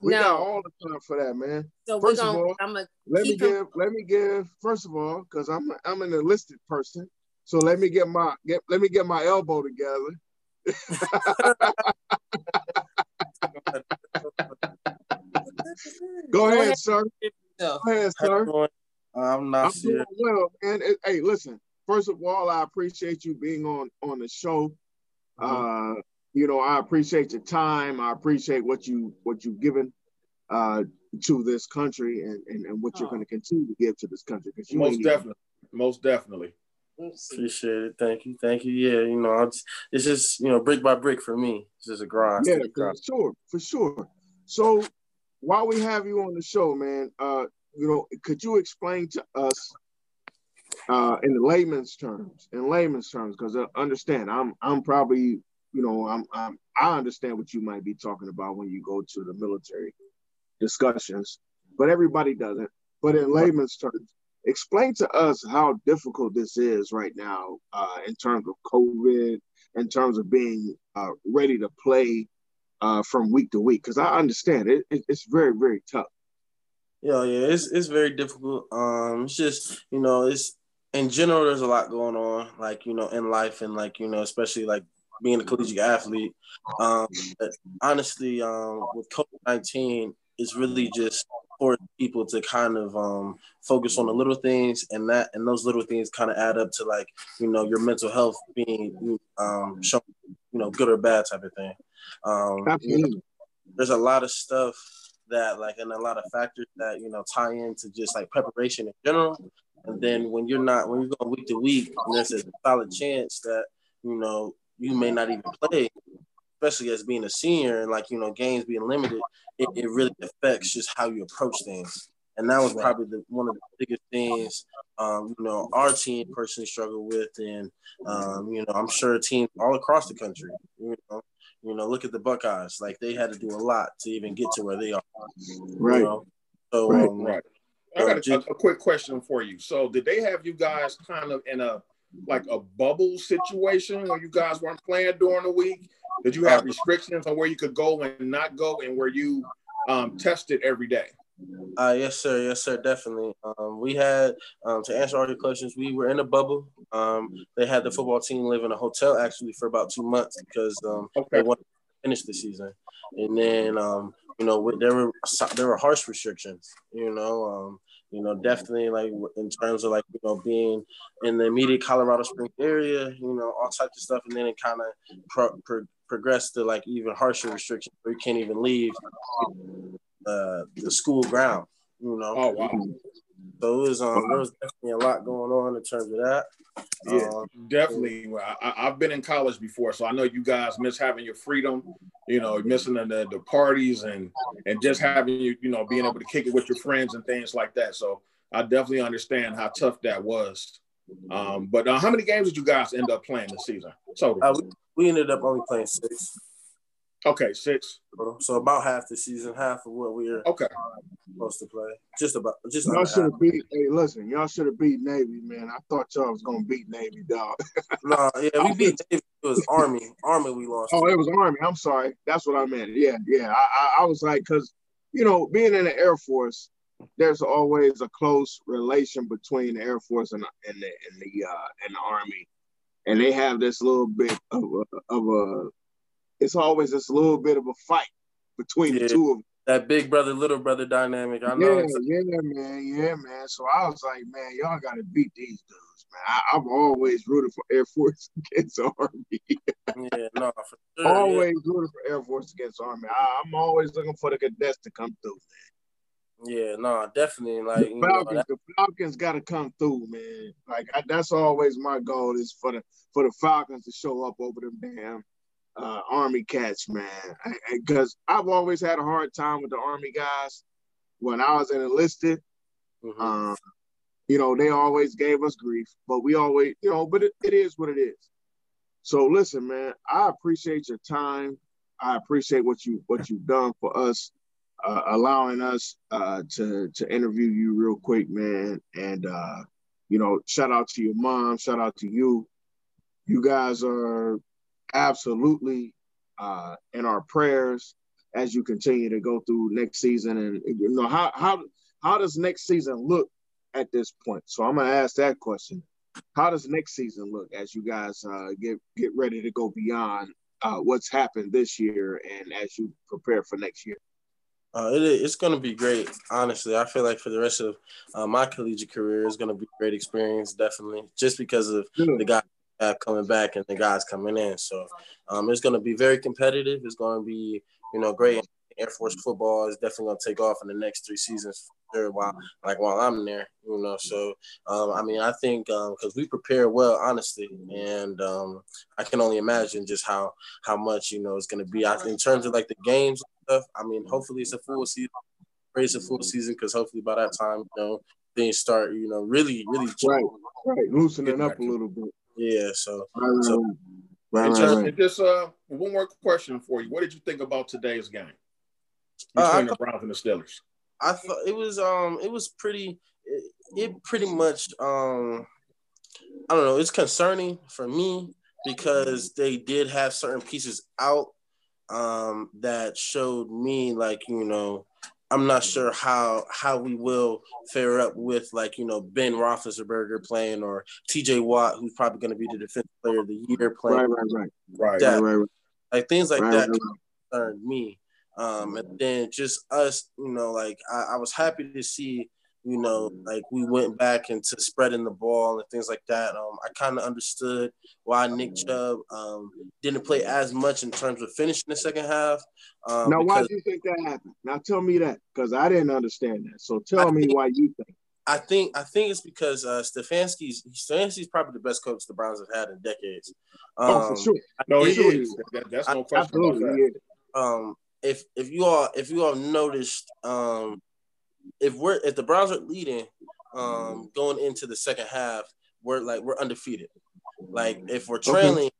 We no. got all the time for that, man. So first gonna, of all, I'm gonna let me give him. let me give first of all because I'm I'm an enlisted person. So let me get my get let me get my elbow together. [LAUGHS] Go ahead, sir. Go ahead, sir. I'm not I'm sure. well, and hey, listen. First of all, I appreciate you being on on the show. Mm-hmm. Uh, you know, I appreciate your time. I appreciate what you what you've given uh, to this country and, and, and what you're oh. going to continue to give to this country. Because most definitely, even... most definitely. Appreciate it. Thank you. Thank you. Yeah, you know, it's, it's just you know brick by brick for me. It's just a grind. Yeah, for sure, for sure. So while we have you on the show, man, uh, you know, could you explain to us uh, in layman's terms, in layman's terms, because uh, understand, I'm I'm probably, you know, I'm, I'm I understand what you might be talking about when you go to the military discussions, but everybody doesn't. But in layman's terms, explain to us how difficult this is right now uh, in terms of COVID, in terms of being uh, ready to play uh, from week to week? Because I understand it, it, it's very very tough. Yeah, yeah, it's it's very difficult. Um, it's just you know, it's in general. There's a lot going on, like you know, in life, and like you know, especially like being a collegiate athlete. Um, honestly, um, with COVID nineteen, it's really just for people to kind of um, focus on the little things, and that and those little things kind of add up to like you know your mental health being um, shown, you know, good or bad type of thing. Um, Absolutely. You know, there's a lot of stuff that like and a lot of factors that you know tie into just like preparation in general. And then when you're not when you're going week to week, and there's a solid chance that you know you may not even play, especially as being a senior and like you know games being limited. It, it really affects just how you approach things. And that was probably the, one of the biggest things, um, you know, our team personally struggled with, and um, you know, I'm sure teams all across the country, you know, you know, look at the Buckeyes. Like they had to do a lot to even get to where they are. Right. You know? So right. Um, right. I got a, just, a, quick question for you. So did they have you guys kind of in a like a bubble situation where you guys weren't playing during the week? Did you have restrictions on where you could go and not go, and where you um, tested every day? Uh, yes, sir. Yes, sir. Definitely. Um, we had um, to answer all your questions. We were in a bubble. Um, they had the football team live in a hotel actually for about two months because um, okay. they wanted to finish the season. And then um, you know there were there were harsh restrictions. You know, um, you know definitely like in terms of like you know being in the immediate Colorado Springs area. You know all types of stuff, and then it kind of pro- pro- progressed to like even harsher restrictions where you can't even leave uh, the school ground. You know. Oh wow. So it was um there was definitely a lot going on in terms of that. Yeah, um, definitely. I, have been in college before, so I know you guys miss having your freedom. You know, missing the, the parties and and just having you you know being able to kick it with your friends and things like that. So I definitely understand how tough that was. Um, but uh, how many games did you guys end up playing this season? So uh, we, we ended up only playing six. Okay, six. So about half the season, half of what we're okay supposed to play. Just about, just y'all should have beat. Hey, listen, y'all should have beat Navy, man. I thought y'all was gonna beat Navy, dog. [LAUGHS] no, yeah, we beat Navy. It was Army. Army, we lost. Oh, it was Army. I'm sorry. That's what I meant. Yeah, yeah. I, I, I was like, because you know, being in the Air Force, there's always a close relation between the Air Force and, and the and the uh, and the Army, and they have this little bit of a, of a it's always this little bit of a fight between yeah, the two of them. That big brother, little brother dynamic. I know. Yeah, yeah, man, yeah, man. So I was like, man, y'all got to beat these dudes, man. I, have [LAUGHS] always rooted for Air Force against Army. yeah, no, for sure, always yeah. rooted for Air Force against Army. I, am always looking for the cadets to come through, man. Yeah, no, definitely. Like the Falcons, know, the Falcons got to come through, man. Like I, that's always my goal is for the for the Falcons to show up over them damn uh, Army cats, man. Because I've always had a hard time with the Army guys. When I was enlisted, mm-hmm. um, you know, they always gave us grief, but we always, you know, but it, it is what it is. So listen, man, I appreciate your time. I appreciate what you what you've done for us, uh, allowing us uh, to to interview you real quick, man. And uh, you know, shout out to your mom, shout out to you. You guys are absolutely uh, in our prayers as you continue to go through next season. And you know how how how does next season look at this point? So I'm gonna ask that question. How does next season look as you guys uh, get get ready to go beyond uh, what's happened this year and as you prepare for next year? Uh, it, it's going to be great. Honestly, I feel like for the rest of uh, my collegiate career, it's going to be a great experience. Definitely, just because of the guy have coming back and the guys coming in. So um, it's going to be very competitive. It's going to be, you know, great. Air Force football is definitely going to take off in the next three seasons. Sure, while like while I'm there, you know. So um, I mean, I think because um, we prepare well, honestly, and um, I can only imagine just how how much you know it's going to be. I, in terms of like the games stuff, I mean, hopefully it's a full season. Raise a full season because hopefully by that time, you know, things start, you know, really, really right, right, loosening up a little bit. Yeah, so, so right, right, right. just uh, one more question for you. What did you think about today's game uh, between uh, the Browns and the Steelers? I thought it was um it was pretty it, it pretty much um I don't know, it's concerning for me because they did have certain pieces out um that showed me like, you know, I'm not sure how how we will fare up with like you know Ben Roethlisberger playing or T.J. Watt, who's probably going to be the defensive player of the year playing. Right, right, right, right, that, right, right, Like things like right, that right. concerned me. Um, and then just us, you know, like I, I was happy to see you know, like we went back into spreading the ball and things like that. Um, I kind of understood why Nick Chubb um, didn't play as much in terms of finishing the second half. Um, now, why do you think that happened? Now, tell me that because I didn't understand that. So tell I me think, why you think. I think I think it's because uh, Stefanski's Stefanski's probably the best coach the Browns have had in decades. Um, oh, for um, sure. No, he is. That, that's no question about that. Um, if if you all if you all noticed, um, if we're if the Browns are leading, um, going into the second half, we're like we're undefeated. Like if we're trailing, okay.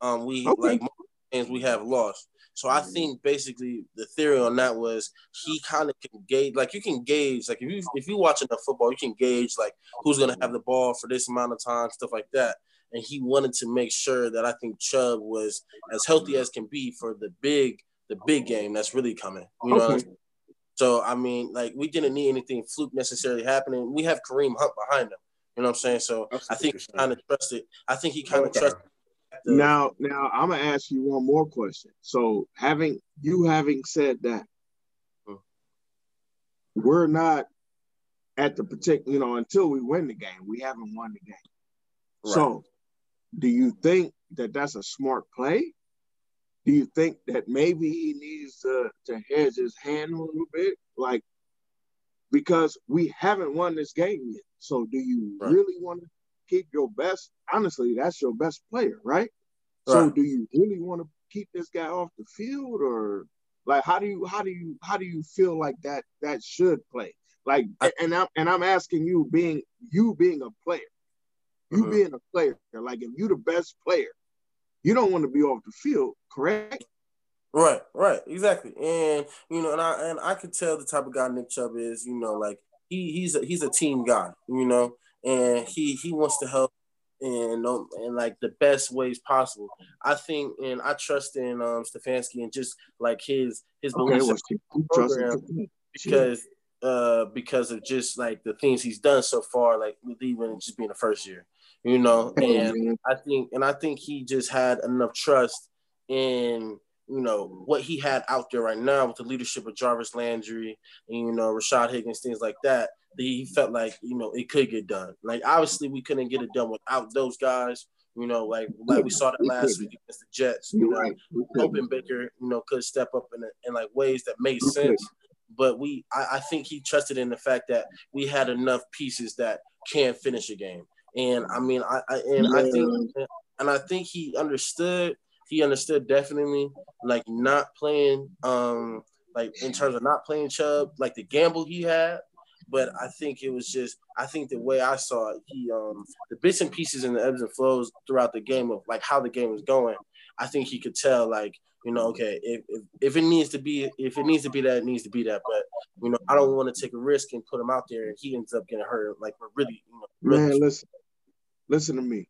um, we okay. like games we have lost. So I think basically the theory on that was he kind of can gauge, like you can gauge, like if you if you watch enough football, you can gauge like who's gonna have the ball for this amount of time, stuff like that. And he wanted to make sure that I think Chubb was as healthy as can be for the big the big game that's really coming. You know. Okay. So I mean, like we didn't need anything fluke necessarily happening. We have Kareem Hunt behind him. You know what I'm saying? So I think he kind of trusted. I think he kind of okay. trusted the, now, now I'm gonna ask you one more question. So, having you having said that, hmm. we're not at the particular, you know, until we win the game, we haven't won the game. Right. So, do you think that that's a smart play? Do you think that maybe he needs to, to hedge his hand a little bit? Like, because we haven't won this game yet. So, do you right. really want to keep your best. Honestly, that's your best player, right? right? So do you really want to keep this guy off the field or like how do you how do you how do you feel like that that should play? Like and I'm and I'm asking you being you being a player. You mm-hmm. being a player, like if you're the best player, you don't want to be off the field, correct? Right, right, exactly. And you know, and I and I could tell the type of guy Nick Chubb is, you know, like he he's a he's a team guy, you know and he he wants to help in um, in like the best ways possible. I think and I trust in um Stefanski and just like his his okay, beliefs well, because uh because of just like the things he's done so far, like with even just being the first year, you know. [LAUGHS] And I think and I think he just had enough trust in you know what he had out there right now with the leadership of Jarvis Landry and you know Rashard Higgins, things like that. that he felt like you know it could get done. Like obviously we couldn't get it done without those guys. You know, like like we saw that last week against the Jets. You know, hoping Baker, you know, could step up in in like ways that made sense. But we, I, I think he trusted in the fact that we had enough pieces that can finish a game. And I mean, I, I and I think, and I think he understood. He understood definitely, like not playing, um, like in terms of not playing Chubb, like the gamble he had but I think it was just I think the way I saw it, he um the bits and pieces and the ebbs and flows throughout the game of like how the game was going. I think he could tell like you know okay if, if, if it needs to be if it needs to be that it needs to be that but you know I don't want to take a risk and put him out there and he ends up getting hurt like we're really you know really man listen listen to me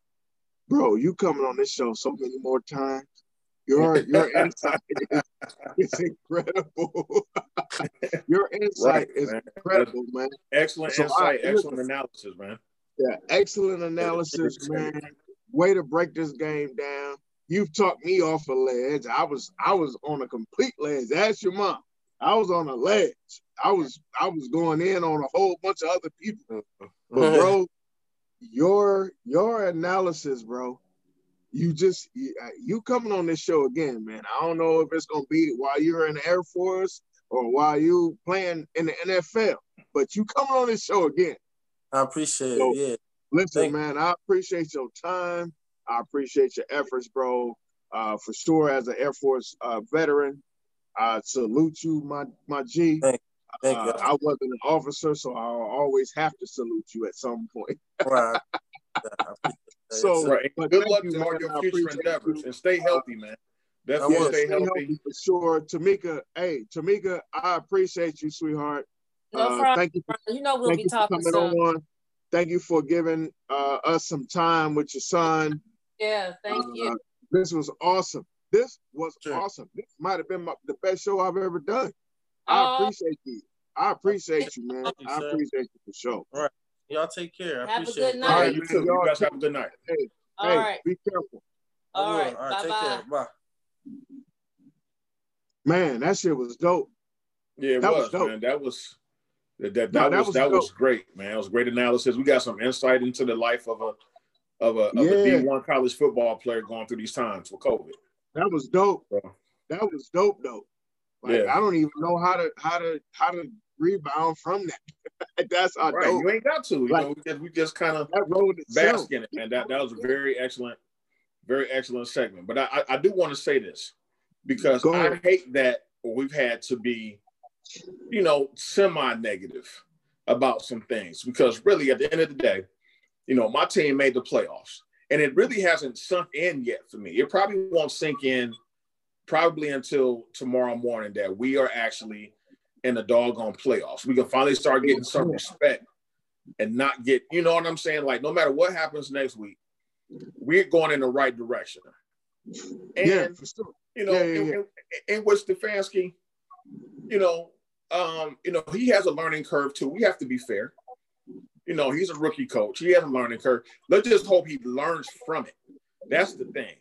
bro you coming on this show so many more times your [LAUGHS] your insight is, is incredible. [LAUGHS] your insight right, is man. incredible, man. Excellent so insight, I, excellent analysis, man. Yeah, excellent analysis, man. Way to break this game down. You've talked me off a ledge. I was I was on a complete ledge. Ask your mom. I was on a ledge. I was I was going in on a whole bunch of other people. Uh, but uh-huh. bro, your your analysis, bro, you just uh, you coming on this show again, man. I don't know if it's gonna be while you're in the Air Force or while you playing in the NFL, but you coming on this show again. I appreciate so, it. Yeah. Listen, Thank man, I appreciate your time. I appreciate your efforts, bro. Uh, for sure, as an Air Force uh, veteran, I salute you, my my G. Thank, Thank uh, you. I wasn't an officer, so I'll always have to salute you at some point. [LAUGHS] right. [LAUGHS] So, right. good luck to all your future endeavors you. and stay healthy, man. Definitely yeah, stay, stay healthy. healthy. for sure. Tamika, hey, Tamika, I appreciate you, sweetheart. No uh, thank you. For, you know we'll be talking coming on. Thank you for giving uh, us some time with your son. Yeah, thank uh, you. This was awesome. This was sure. awesome. This might have been my, the best show I've ever done. I oh. appreciate you. I appreciate you, man. I appreciate you for sure. All right. Y'all take care. I have appreciate a good night. All right, you too. You guys have a good night. Hey, All hey, right. be careful. All right. All right. Bye-bye. Take care. Bye. Man, that shit was dope. Yeah, it that was, was man. That was That that, that, no, was, that was, that was great, man. It was great analysis. We got some insight into the life of a of a, of yeah. a D1 college football player going through these times with COVID. That was dope. So, that was dope though. Like, yeah. I don't even know how to how to how to rebound from that. [LAUGHS] That's our right. Dope. You ain't got to. You like, know, we just, we just kind of bask in it, man. That that was a very excellent, very excellent segment. But I I do want to say this because I hate that we've had to be, you know, semi-negative about some things because really at the end of the day, you know, my team made the playoffs and it really hasn't sunk in yet for me. It probably won't sink in probably until tomorrow morning that we are actually in the doggone playoffs. We can finally start getting some respect and not get, you know what I'm saying? Like no matter what happens next week, we're going in the right direction. And yeah, you know, yeah, yeah, yeah. In, in, with Stefanski, you know, um, you know, he has a learning curve too. We have to be fair. You know, he's a rookie coach. He has a learning curve. Let's just hope he learns from it. That's the thing.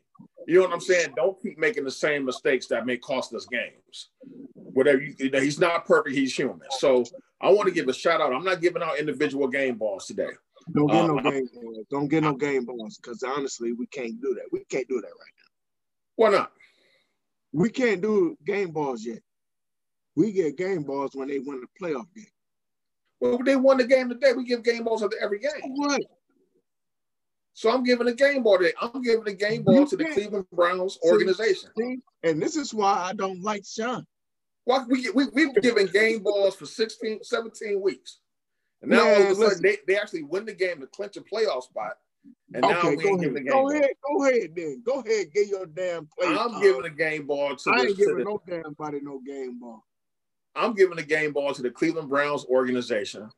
You know what I'm saying? Don't keep making the same mistakes that may cost us games. Whatever you, you know, he's not perfect, he's human. So I want to give a shout out. I'm not giving out individual game balls today. Don't get no uh, game balls. Don't get no game balls because honestly, we can't do that. We can't do that right now. Why not? We can't do game balls yet. We get game balls when they win the playoff game. Well, they won the game today. We give game balls after every game. What? So I'm giving a game ball to I'm giving a game ball you to the Cleveland Browns organization. See, and this is why I don't like Sean. Why we, we we've given game balls for 16, 17 weeks. And now Man, all of a sudden they, they actually win the game to clinch a playoff spot. And okay, now we go ahead. go ahead, go ahead then. Go ahead, get your damn play. I'm giving a game ball to I ain't giving the, no damn body no game ball. I'm giving a game ball to the Cleveland Browns organization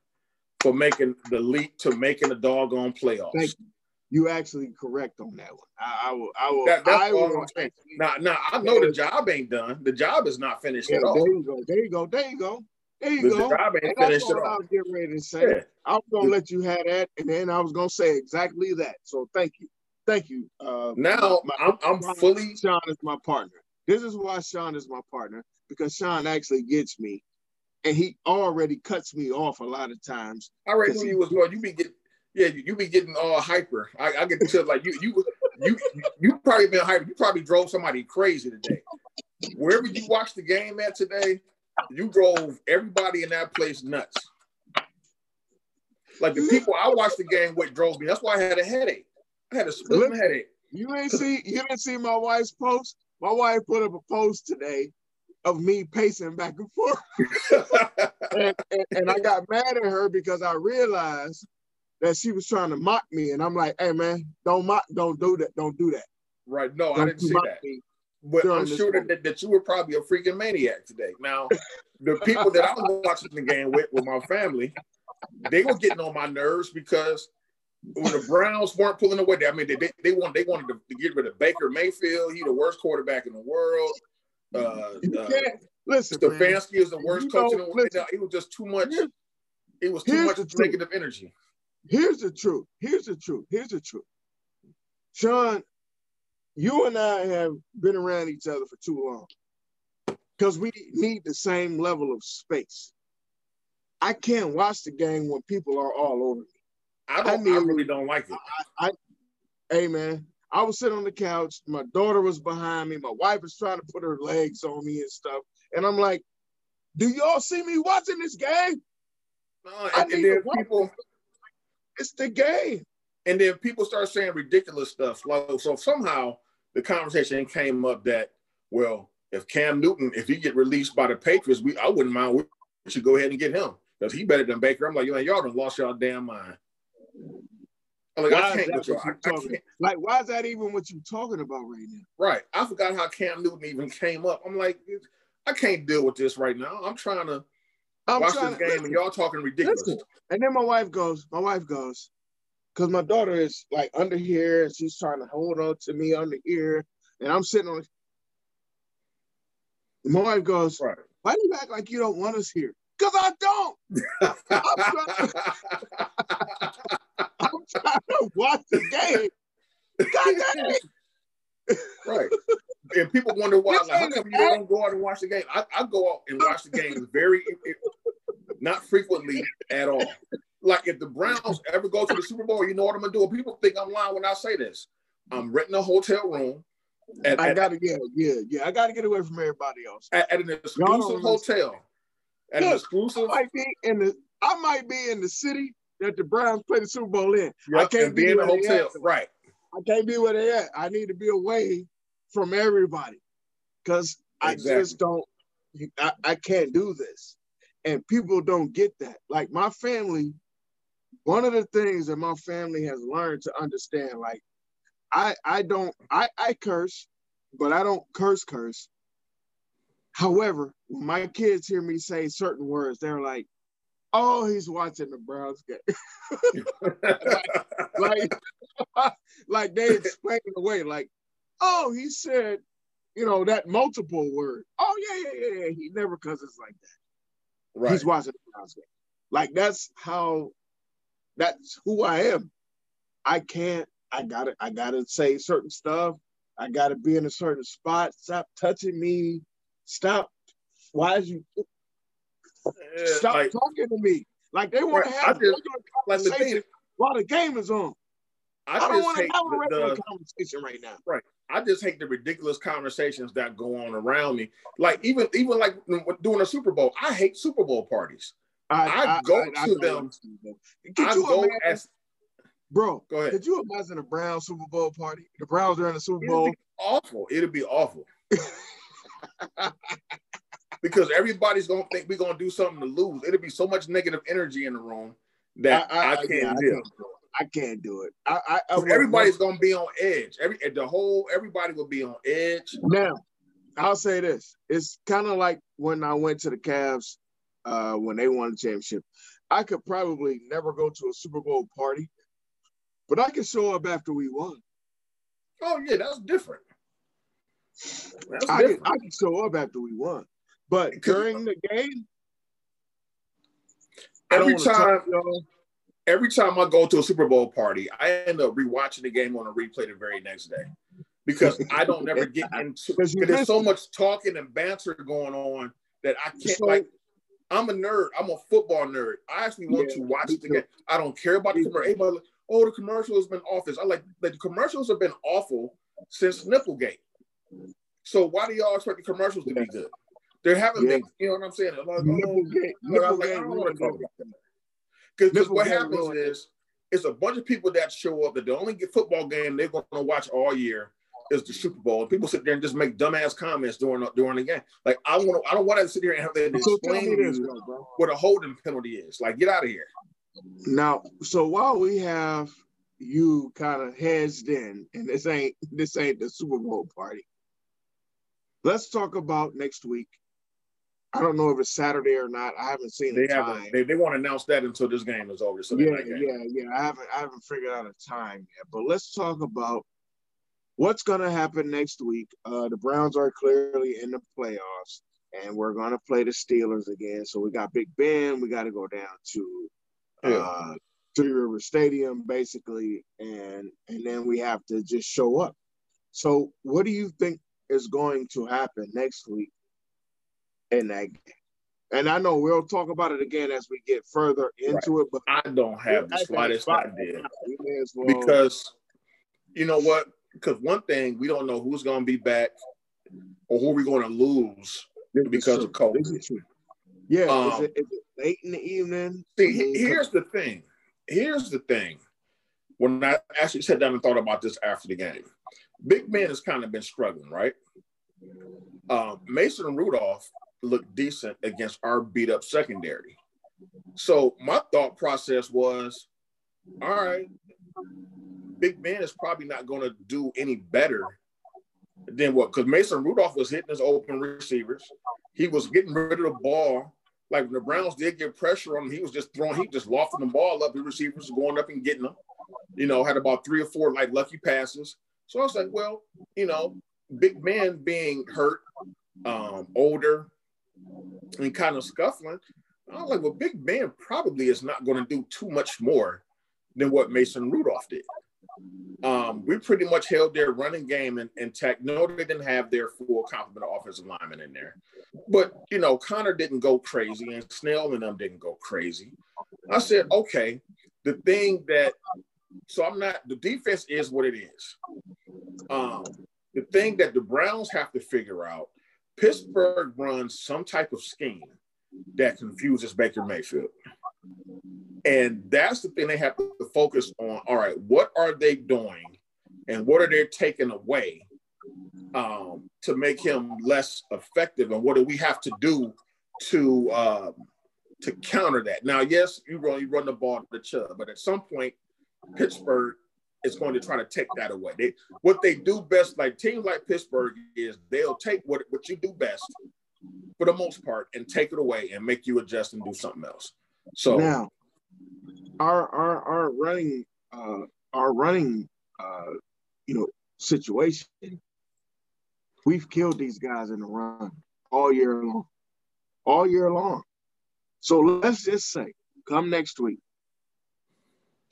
for making the leap to making the doggone playoffs. Thank you. You actually correct on that one. I, I will. I will. That, that's I all I'm saying. Now, now I know the job ain't done. The job is not finished yeah, at all. There you go. There you go. There you go. There you the go. job ain't and finished at all. I was getting ready to say. Yeah. I was gonna let you have that, and then I was gonna say exactly that. So thank you, thank you. Uh, now my, I'm, I'm fully. Sean is my partner. This is why Sean is my partner because Sean actually gets me, and he already cuts me off a lot of times. I already knew you was going. You be getting yeah, you, you be getting all hyper. I, I get to feel like you you you you probably been hyper. You probably drove somebody crazy today. Wherever you watched the game at today, you drove everybody in that place nuts. Like the mm-hmm. people I watched the game with drove me. That's why I had a headache. I had a split headache. You ain't see you didn't see my wife's post. My wife put up a post today of me pacing back and forth. [LAUGHS] and, and, and I got mad at her because I realized that she was trying to mock me, and I'm like, hey man, don't mock, don't do that, don't do that. Right? No, don't I didn't see that. But I'm sure that, that you were probably a freaking maniac today. Now, the people that I was [LAUGHS] watching the game with, with my family, they were getting on my nerves because when the Browns weren't pulling away, I mean, they they, they wanted they wanted to, get rid of Baker Mayfield. He the worst quarterback in the world. Uh, uh, listen, Stefanski is the worst coach in the world. It was just too much. It was too much negative energy. Here's the truth. Here's the truth. Here's the truth. Sean, you and I have been around each other for too long because we need the same level of space. I can't watch the game when people are all over me. I, don't, I, I really don't like it. I, I, hey, man, I was sitting on the couch. My daughter was behind me. My wife was trying to put her legs on me and stuff. And I'm like, do y'all see me watching this game? No, and, and then people, it's the game. And then people start saying ridiculous stuff. Like, so somehow the conversation came up that, well, if Cam Newton, if he get released by the Patriots, we I wouldn't mind. We should go ahead and get him because he better than Baker. I'm like, you y'all done lost y'all damn mind. I'm like, why I can't, I can't. Like, why is that even what you're talking about right now? Right. I forgot how Cam Newton even came up. I'm like, I can't deal with this right now. I'm trying to I'm watch this game listen, and y'all talking ridiculous. Listen. And then my wife goes, my wife goes, because my daughter is like under here and she's trying to hold on to me under here. And I'm sitting on my wife goes, right. Why do you act like you don't want us here? Because I don't. I'm, trying [LAUGHS] to, I'm trying to watch the game. [LAUGHS] God damn it. Right. And people wonder why, like, how come you don't go out and watch the game? I, I go out and watch the game very not frequently at all. Like if the Browns ever go to the Super Bowl, you know what I'm gonna do. People think I'm lying when I say this. I'm renting a hotel room. At, I gotta get yeah, yeah. I gotta get away from everybody else. At, at an exclusive hotel. At Look, an exclusive. I might be in the. I might be in the city that the Browns play the Super Bowl in. Yep, I can't be, be in the hotel. Right. I can't be where they at. I need to be away from everybody because exactly. I just don't. I, I can't do this, and people don't get that. Like my family, one of the things that my family has learned to understand, like I I don't I I curse, but I don't curse curse. However, when my kids hear me say certain words, they're like, "Oh, he's watching the Browns game." [LAUGHS] [LAUGHS] like, like, [LAUGHS] like they explain it away. Like, oh, he said, you know, that multiple word. Oh yeah, yeah, yeah, yeah. He never cusses like that. Right. He's watching the Browns game. Like that's how. That's who I am. I can't. I gotta. I gotta say certain stuff. I gotta be in a certain spot. Stop touching me Stop. Why is you stop like, talking to me? Like they want to have just, a conversation like the thing, while the game is on. I, I don't want to have a regular the, conversation right now. Right. I just hate the ridiculous conversations that go on around me. Like even even like doing a Super Bowl. I hate Super Bowl parties. I, I, I go I, to them. Could I go imagine, as bro. Go ahead. Could you imagine a Brown Super Bowl party? The Browns are in the Super Bowl. It'd awful. It'd be awful. [LAUGHS] because everybody's gonna think we're gonna do something to lose. It'll be so much negative energy in the room that I, I, I can't yeah, do. I can't do it. I, I, everybody's gonna be on edge. Every the whole everybody will be on edge. Now, I'll say this: it's kind of like when I went to the Cavs uh, when they won the championship. I could probably never go to a Super Bowl party, but I could show up after we won. Oh yeah, that's different. I can, I can show up after we won, but during the game, every time, every time I go to a Super Bowl party, I end up rewatching the game on a replay the very next day because I don't never get [LAUGHS] into. because There's so much talking and banter going on that I can't so, like. I'm a nerd. I'm a football nerd. I actually want yeah, to watch the game. I don't care about the commercial. oh, the commercial has been awful. I like, like the commercials have been awful since Nipplegate. So why do y'all expect the commercials to be good? There haven't yeah. been, you know what I'm saying? Because what happens is it's a bunch of people that show up that the only football game they're going to watch all year is the Super Bowl. And people sit there and just make dumbass comments during during the game. Like I want to, I don't want to sit here and have them so explain this, what a holding penalty is. Like get out of here. Now, so while we have you kind of hedged in, and this ain't this ain't the Super Bowl party. Let's talk about next week. I don't know if it's Saturday or not. I haven't seen they the time. They, they won't announce that until this game is over. So yeah, yeah, yeah. I haven't I haven't figured out a time yet. But let's talk about what's going to happen next week. Uh, the Browns are clearly in the playoffs, and we're going to play the Steelers again. So we got Big Ben. We got to go down to uh, yeah. Three River Stadium, basically, and and then we have to just show up. So, what do you think is going to happen next week in that game. And I know we'll talk about it again as we get further into right. it, but I don't have the slightest idea well. because you know what? Because one thing we don't know who's going to be back or who we're going to lose this because of COVID. Yeah, um, is, it, is, it late in the evening? See, here's the thing. Here's the thing. When I actually sat down and thought about this after the game, Big Man has kind of been struggling, right? Um, Mason Rudolph looked decent against our beat up secondary. So my thought process was, all right, Big Ben is probably not going to do any better than what? Because Mason Rudolph was hitting his open receivers. He was getting rid of the ball. Like when the Browns did get pressure on him, he was just throwing, he just lofting the ball up. The receivers going up and getting them. You know, had about three or four like lucky passes. So I was like, well, you know, big man being hurt, um, older, and kind of scuffling. I was like, well, Big Ben probably is not going to do too much more than what Mason Rudolph did. Um, we pretty much held their running game intact. No, they didn't have their full complement of offensive linemen in there. But, you know, Conner didn't go crazy and Snell and them didn't go crazy. I said, okay, the thing that, so I'm not, the defense is what it is. Um, the thing that the Browns have to figure out, Pittsburgh runs some type of scheme that confuses Baker Mayfield. And that's the thing they have to focus on. All right, what are they doing and what are they taking away um, to make him less effective? And what do we have to do to uh, to counter that? Now, yes, you run, you run the ball to the Chubb, but at some point, Pittsburgh is going to try to take that away. They, what they do best, like teams like Pittsburgh, is they'll take what, what you do best for the most part and take it away and make you adjust and do something else. So now our our our running uh our running uh you know situation we've killed these guys in the run all year long all year long so let's just say come next week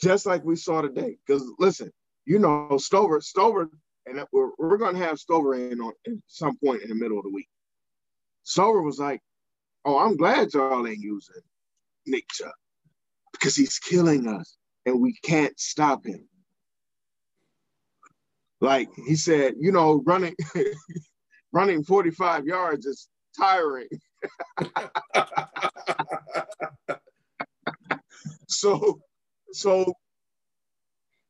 just like we saw today because listen you know stover stover and we're, we're going to have stover in on at some point in the middle of the week stover was like oh i'm glad y'all ain't using nick chubb because he's killing us and we can't stop him. Like he said, you know, running [LAUGHS] running 45 yards is tiring. [LAUGHS] [LAUGHS] so so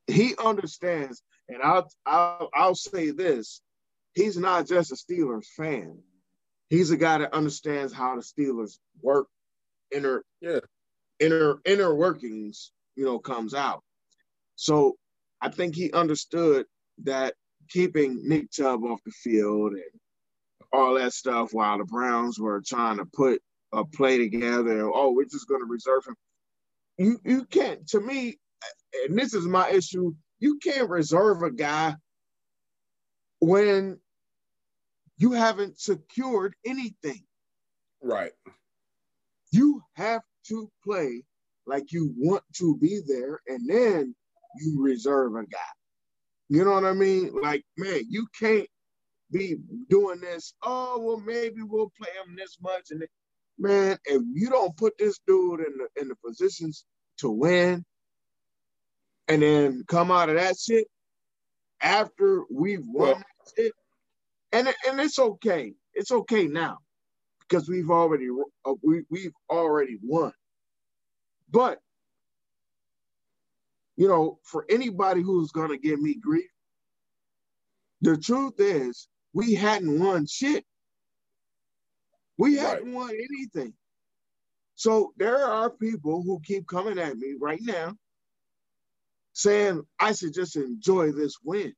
he understands and I'll, I'll I'll say this he's not just a Steelers fan he's a guy that understands how the Steelers work inner yeah inner inner workings, you know, comes out. So I think he understood that keeping Nick Chubb off the field and all that stuff while the Browns were trying to put a play together. Oh, we're just going to reserve him. You you can't. To me, and this is my issue. You can't reserve a guy when you haven't secured anything. Right. You have to play like you want to be there, and then you reserve a guy. You know what I mean? Like, man, you can't be doing this. Oh, well, maybe we'll play him this much. And man, if you don't put this dude in the in the positions to win, and then come out of that shit after we've won well, that shit, and and it's okay. It's okay now because we've already uh, we, we've already won. But you know, for anybody who's gonna give me grief, the truth is we hadn't won shit. We hadn't won anything. So there are people who keep coming at me right now saying I should just enjoy this win.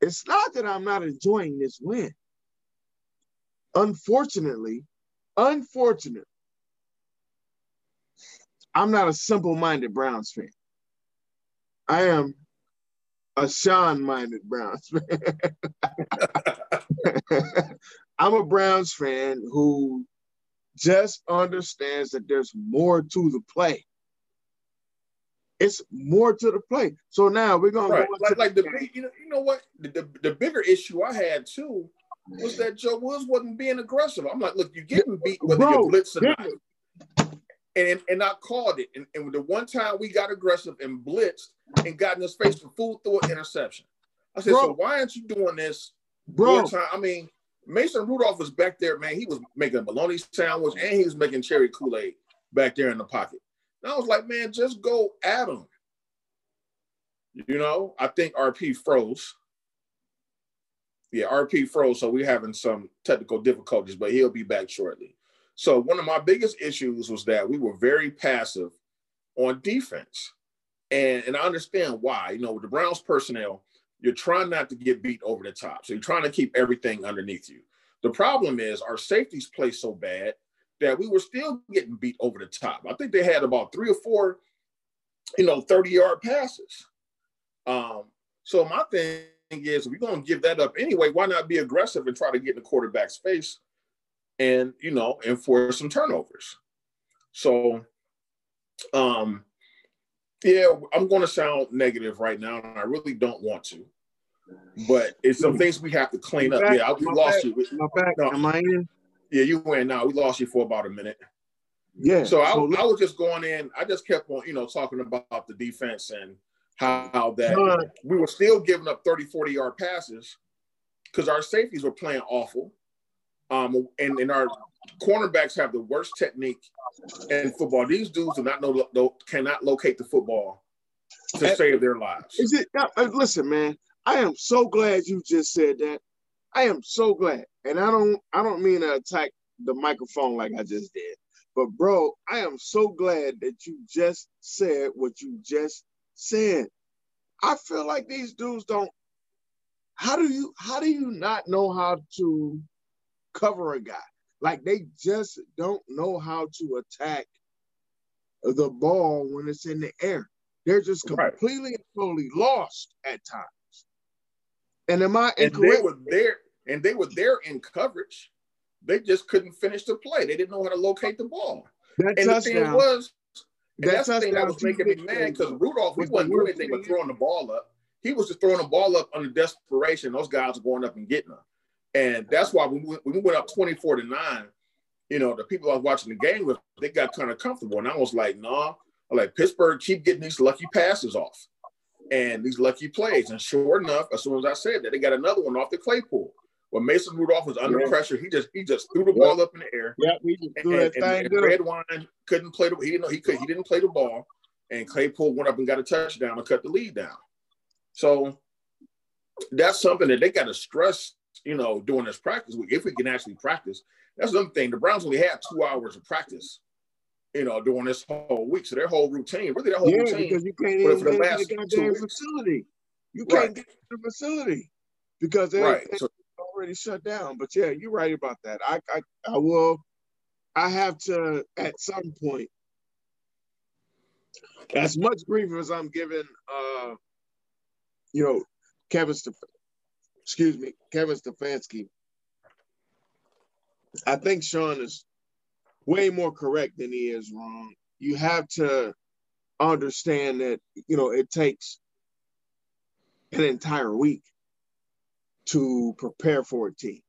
It's not that I'm not enjoying this win. Unfortunately, unfortunately, I'm not a simple-minded Browns fan. I am a Sean-minded Browns fan. [LAUGHS] [LAUGHS] [LAUGHS] I'm a Browns fan who just understands that there's more to the play. It's more to the play. So now we're gonna right. go like, like the big, you know, you know what? The, the, the bigger issue I had too was that Joe Woods wasn't being aggressive. I'm like, look, you're getting beat whether Bro, you blitz or not. And, and I called it. And, and the one time we got aggressive and blitzed and got in his face for full through an interception. I said, Bro. so why aren't you doing this? Bro, time? I mean, Mason Rudolph was back there, man. He was making a bologna sandwich and he was making cherry Kool-Aid back there in the pocket. And I was like, man, just go at him. You know, I think RP froze yeah, RP froze, so we're having some technical difficulties, but he'll be back shortly. So one of my biggest issues was that we were very passive on defense. And, and I understand why. You know, with the Browns personnel, you're trying not to get beat over the top. So you're trying to keep everything underneath you. The problem is our safeties play so bad that we were still getting beat over the top. I think they had about three or four, you know, 30 yard passes. Um, so my thing is we're going to give that up anyway, why not be aggressive and try to get in the quarterback space and, you know, and force some turnovers? So, um, Yeah, I'm going to sound negative right now, and I really don't want to. But it's some things we have to clean up. yeah, we lost you. My back. No, Am I in? Yeah, you went now. We lost you for about a minute. Yeah. So I, I was just going in. I just kept on, you know, talking about the defense and how that we were still giving up 30, 40 yard passes because our safeties were playing awful. Um, and, and our cornerbacks have the worst technique in football. These dudes do not know, cannot locate the football to save their lives. Is it? Uh, listen, man. I am so glad you just said that. I am so glad, and I don't. I don't mean to attack the microphone like I just did, but bro, I am so glad that you just said what you just said. I feel like these dudes don't. How do you? How do you not know how to cover a guy? Like they just don't know how to attack the ball when it's in the air. They're just completely right. and totally lost at times. And am I and they were there and they were there in coverage. They just couldn't finish the play. They didn't know how to locate the ball. That and touchdown, the thing was, that's the thing that was making me mad because Rudolph, he wasn't doing anything but throwing the ball up. He was just throwing the ball up under desperation. Those guys were going up and getting them. And that's why when we, when we went up 24 to 9, you know, the people I was watching the game with, they got kind of comfortable. And I was like, nah, I'm like, Pittsburgh keep getting these lucky passes off and these lucky plays. And sure enough, as soon as I said that, they got another one off the Claypool. When Mason Rudolph was under yeah. pressure, he just he just threw the ball up in the air. Yeah, he just threw and, that and, and Redwine couldn't play the he didn't know he could he didn't play the ball, and Claypool went up and got a touchdown and cut the lead down. So that's something that they got to stress, you know, during this practice week. If we can actually practice, that's another thing. The Browns only had two hours of practice you know, during this whole week. So their whole routine, really their whole yeah, routine. because you can't even get to the goddamn facility. You can't right. get to the facility because everything's right. so, already shut down. But yeah, you're right about that. I, I, I will. I have to at some point. As much grief as I'm giving, uh, you know, Kevin, Stef- excuse me, Kevin Stefanski. I think Sean is way more correct than he is wrong. You have to understand that, you know, it takes an entire week to prepare for a team.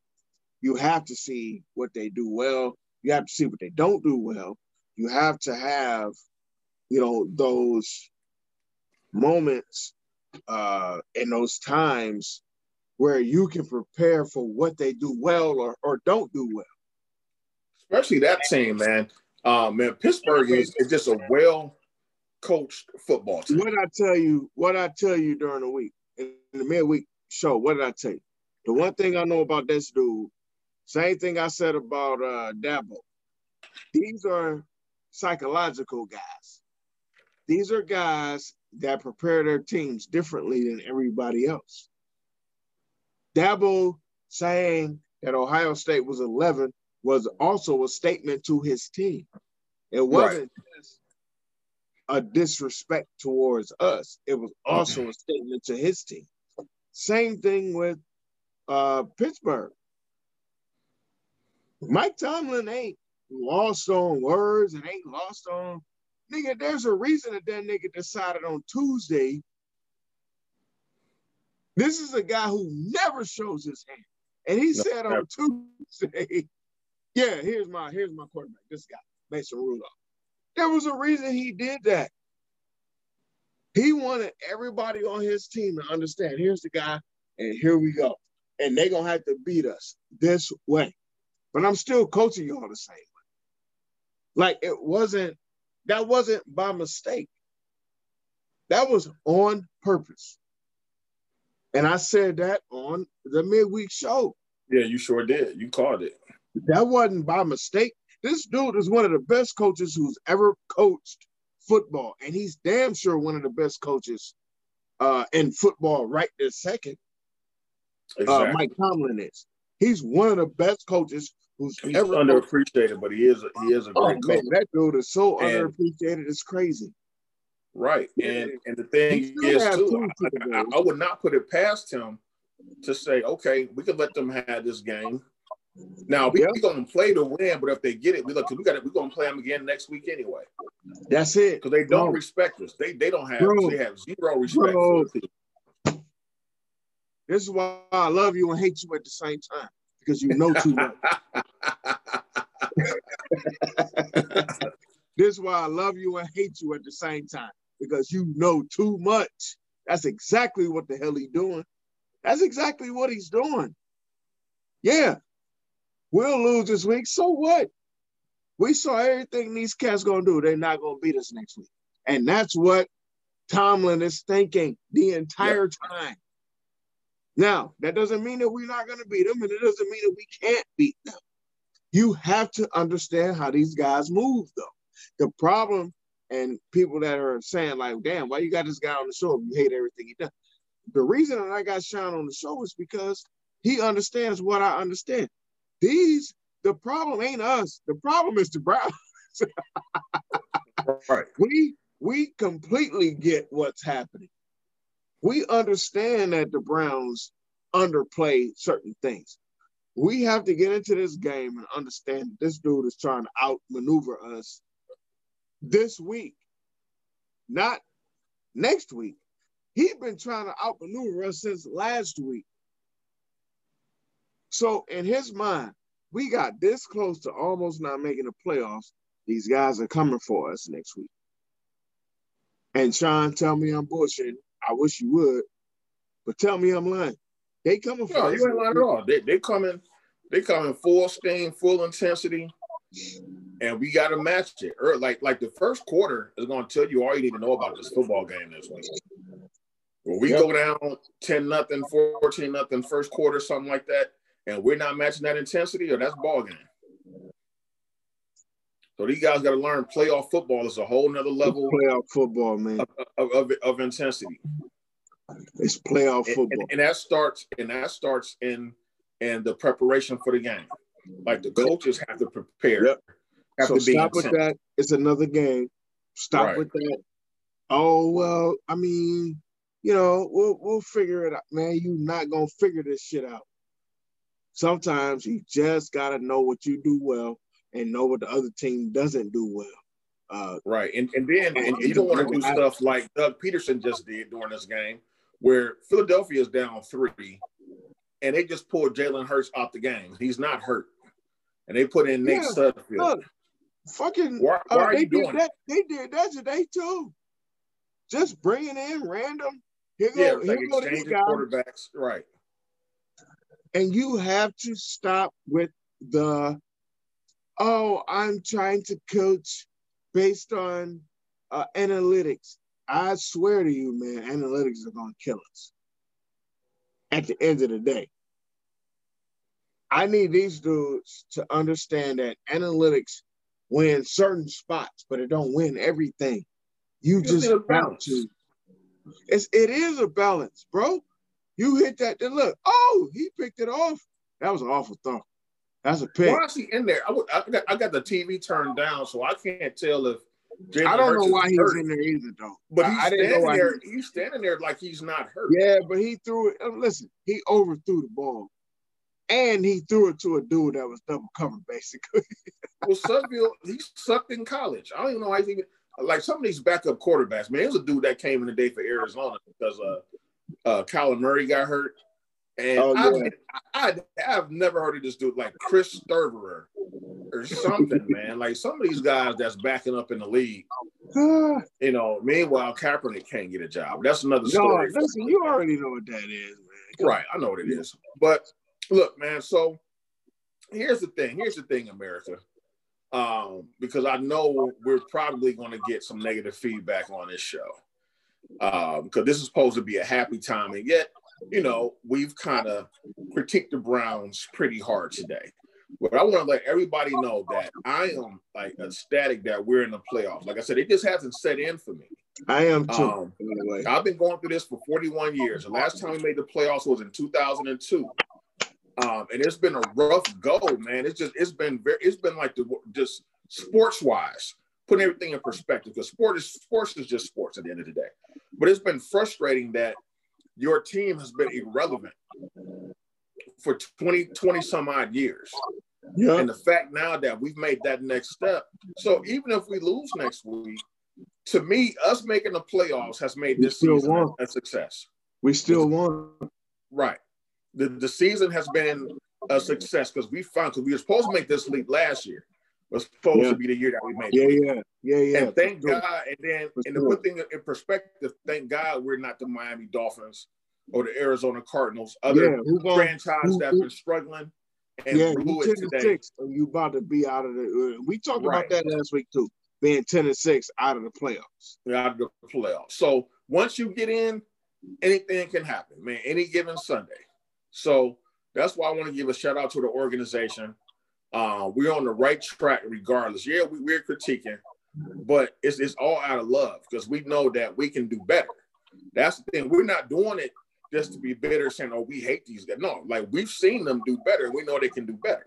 You have to see what they do well. You have to see what they don't do well. You have to have, you know, those moments uh, in those times where you can prepare for what they do well or, or don't do well especially that team, man. Um, man, Pittsburgh is, is just a well coached football team. What I tell you, what I tell you during the week in the midweek show, what did I tell you? The one thing I know about this dude, same thing I said about uh Dabo. These are psychological guys. These are guys that prepare their teams differently than everybody else. Dabo saying that Ohio State was 11 was also a statement to his team. It wasn't right. just a disrespect towards us. It was also a statement to his team. Same thing with uh, Pittsburgh. Mike Tomlin ain't lost on words and ain't lost on nigga. There's a reason that that nigga decided on Tuesday. This is a guy who never shows his hand, and he no, said on Tuesday [LAUGHS] yeah, here's my here's my quarterback. This guy, Mason Rudolph. There was a reason he did that. He wanted everybody on his team to understand. Here's the guy, and here we go. And they're gonna have to beat us this way. But I'm still coaching y'all the same way. Like it wasn't that wasn't by mistake. That was on purpose. And I said that on the midweek show. Yeah, you sure did. You called it. That wasn't by mistake. This dude is one of the best coaches who's ever coached football, and he's damn sure one of the best coaches uh, in football right this second. Uh, exactly. Uh, Mike Tomlin is. He's one of the best coaches who's he's ever underappreciated, coached. but he is a, he is a oh, great oh, coach. Man, that dude is so and, underappreciated. It's crazy. Right, and and the thing is too, I, I, I would not put it past him to say, okay, we could let them have this game now we, yeah. are gonna play to win, but if they get it, we look we got we're gonna play them again next week anyway. That's it. Because they don't bro. respect us. They they don't have bro. they have zero respect bro. This is why I love you and hate you at the same time. Because you know too much. [LAUGHS] [LAUGHS] this is why I love you and hate you at the same time. Because you know too much. That's exactly what the hell he's doing. That's exactly what he's doing. Yeah, we'll lose this week. So what? We saw everything these cats gonna do. They're not gonna beat us next week, and that's what Tomlin is thinking the entire yep. time. Now, that doesn't mean that we're not gonna beat them, and it doesn't mean that we can't beat them. You have to understand how these guys move, though. The problem, and people that are saying like, "Damn, why you got this guy on the show if you hate everything he does?" The reason that I got Sean on the show is because he understands what I understand. These the problem ain't us. The problem is the Browns. [LAUGHS] right. We we completely get what's happening. We understand that the Browns underplay certain things. We have to get into this game and understand this dude is trying to outmaneuver us this week, not next week. He's been trying to outmaneuver us since last week. So in his mind, we got this close to almost not making the playoffs. These guys are coming for us next week. And Sean, tell me I'm bullshitting. I wish you would, but tell me I'm lying. They coming for no, us. you ain't lying at all. They they coming, they coming full steam, full intensity, and we got to match it. Or like like the first quarter is going to tell you all you need to know about this football game this week. When we yep. go down ten nothing, fourteen nothing, first quarter, something like that, and we're not matching that intensity, or that's ball game. So these guys got to learn playoff football is a whole nother level. Playoff football, man, of, of, of intensity. It's playoff football, and, and, and, that starts and that starts in in the preparation for the game. Like the coaches have to prepare. Yep. Have so stop with that. It's another game. Stop right. with that. Oh well, I mean, you know, we'll we'll figure it out, man. You not gonna figure this shit out. Sometimes you just got to know what you do well and know what the other team doesn't do well. Uh, right, and and then and, you don't want to do stuff like Doug Pederson just did during this game, where Philadelphia is down three, and they just pulled Jalen Hurts out the game. He's not hurt, and they put in Nate yeah, Sudfeld. Look, fucking, why, uh, why uh, are you doing that? They did that today too. Just bringing in random. Here go, yeah, like exchanging quarterbacks, right? And you have to stop with the, oh, I'm trying to coach based on uh, analytics. I swear to you, man, analytics are going to kill us at the end of the day. I need these dudes to understand that analytics win certain spots, but it don't win everything. You just have to. It's it is a balance, bro. You hit that, then look, oh, he picked it off. That was an awful throw. That's a pick. Why is he in there? I, would, I, got, I got the TV turned down, so I can't tell if. Jalen I don't Hurts know why he's hurt. in there either, though. But he's I, standing there. He he's standing there like he's not hurt. Yeah, but he threw it. Uh, listen, he overthrew the ball, and he threw it to a dude that was double covered, basically. [LAUGHS] well, Sudfeld, he sucked in college. I don't even know how he's even like some of these backup quarterbacks. Man, there's a dude that came in the day for Arizona because uh uh, Kyler Murray got hurt. And oh, yeah. I, I, have never heard of this dude like Chris Streveler or something, man. Like some of these guys that's backing up in the league. [SIGHS] you know, meanwhile, Kaepernick can't get a job. That's another story. No, listen, you already know what that is, man. right, I know what it is. But look, man, so here's the thing. Here's the thing, America. Um, because I know we're probably going to get some negative feedback on this show because um, this is supposed to be a happy time, and yet, you know, we've kind of critiqued the Browns pretty hard today. But I want to let everybody know that I am like ecstatic that we're in the playoffs. Like I said, it just hasn't set in for me. I am too. Um, I've been going through this for 41 years. The last time we made the playoffs was in 2002. Um, and it's been a rough go, man. It's just it's been very it's been like the just sports wise putting everything in perspective because sport is sports is just sports at the end of the day. But it's been frustrating that your team has been irrelevant for 20, 20 some odd years. Yeah. And the fact now that we've made that next step. So even if we lose next week, to me, us making the playoffs has made this season won. a success. We still won. Right. The the season has been a success because we found because we were supposed to make this leap last year. It was supposed yeah. to be the year that we made yeah, it. Yeah, yeah, yeah, And thank God. And then, and to put things in perspective, thank God we're not the Miami Dolphins or the Arizona Cardinals, other yeah, franchises that have been struggling and yeah, blew it today. Six, and you about to be out of the. Uh, we talked right. about that last week too. Being ten and six out of the playoffs. Yeah, Out of the playoffs. So once you get in, anything can happen, man. Any given Sunday. So that's why I want to give a shout out to the organization. Uh, we're on the right track regardless. Yeah, we, we're critiquing, but it's, it's all out of love because we know that we can do better. That's the thing. We're not doing it just to be bitter, saying, "Oh, we hate these guys." No, like we've seen them do better, we know they can do better.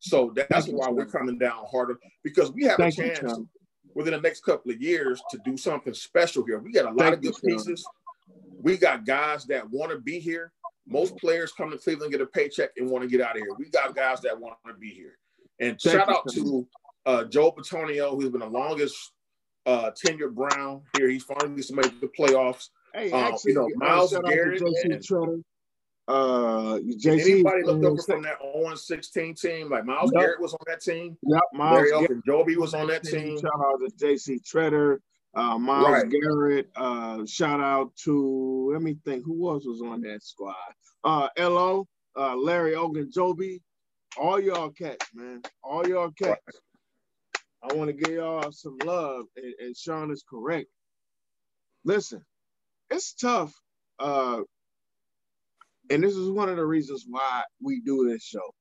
So that's why we're coming down harder because we have Thank a chance you, within the next couple of years to do something special here. We got a lot Thank of good you, pieces. We got guys that want to be here. Most players come to Cleveland, get a paycheck, and want to get out of here. We got guys that want to be here. And Thank shout out to uh, Joe Bitonio, who's been the longest uh, tenured Brown here. He's finally made the playoffs. Hey, um, actually, you know, Myles Garrett, JC Tretter. Uh, JC, anybody looked over from that 0 16 team? Like Myles yep. Garrett was on that team. Yep, Myles Garrett. Joby was on that team. Shout out to JC Tretter. Uh, Myles right. Garrett. Uh, shout out to let me think who else was on that squad. Uh, Lo, uh, Larry Ogunjobi, all y'all cats, man, all y'all cats. Right. I want to give y'all some love, and, and Sean is correct. Listen, it's tough, uh, and this is one of the reasons why we do this show.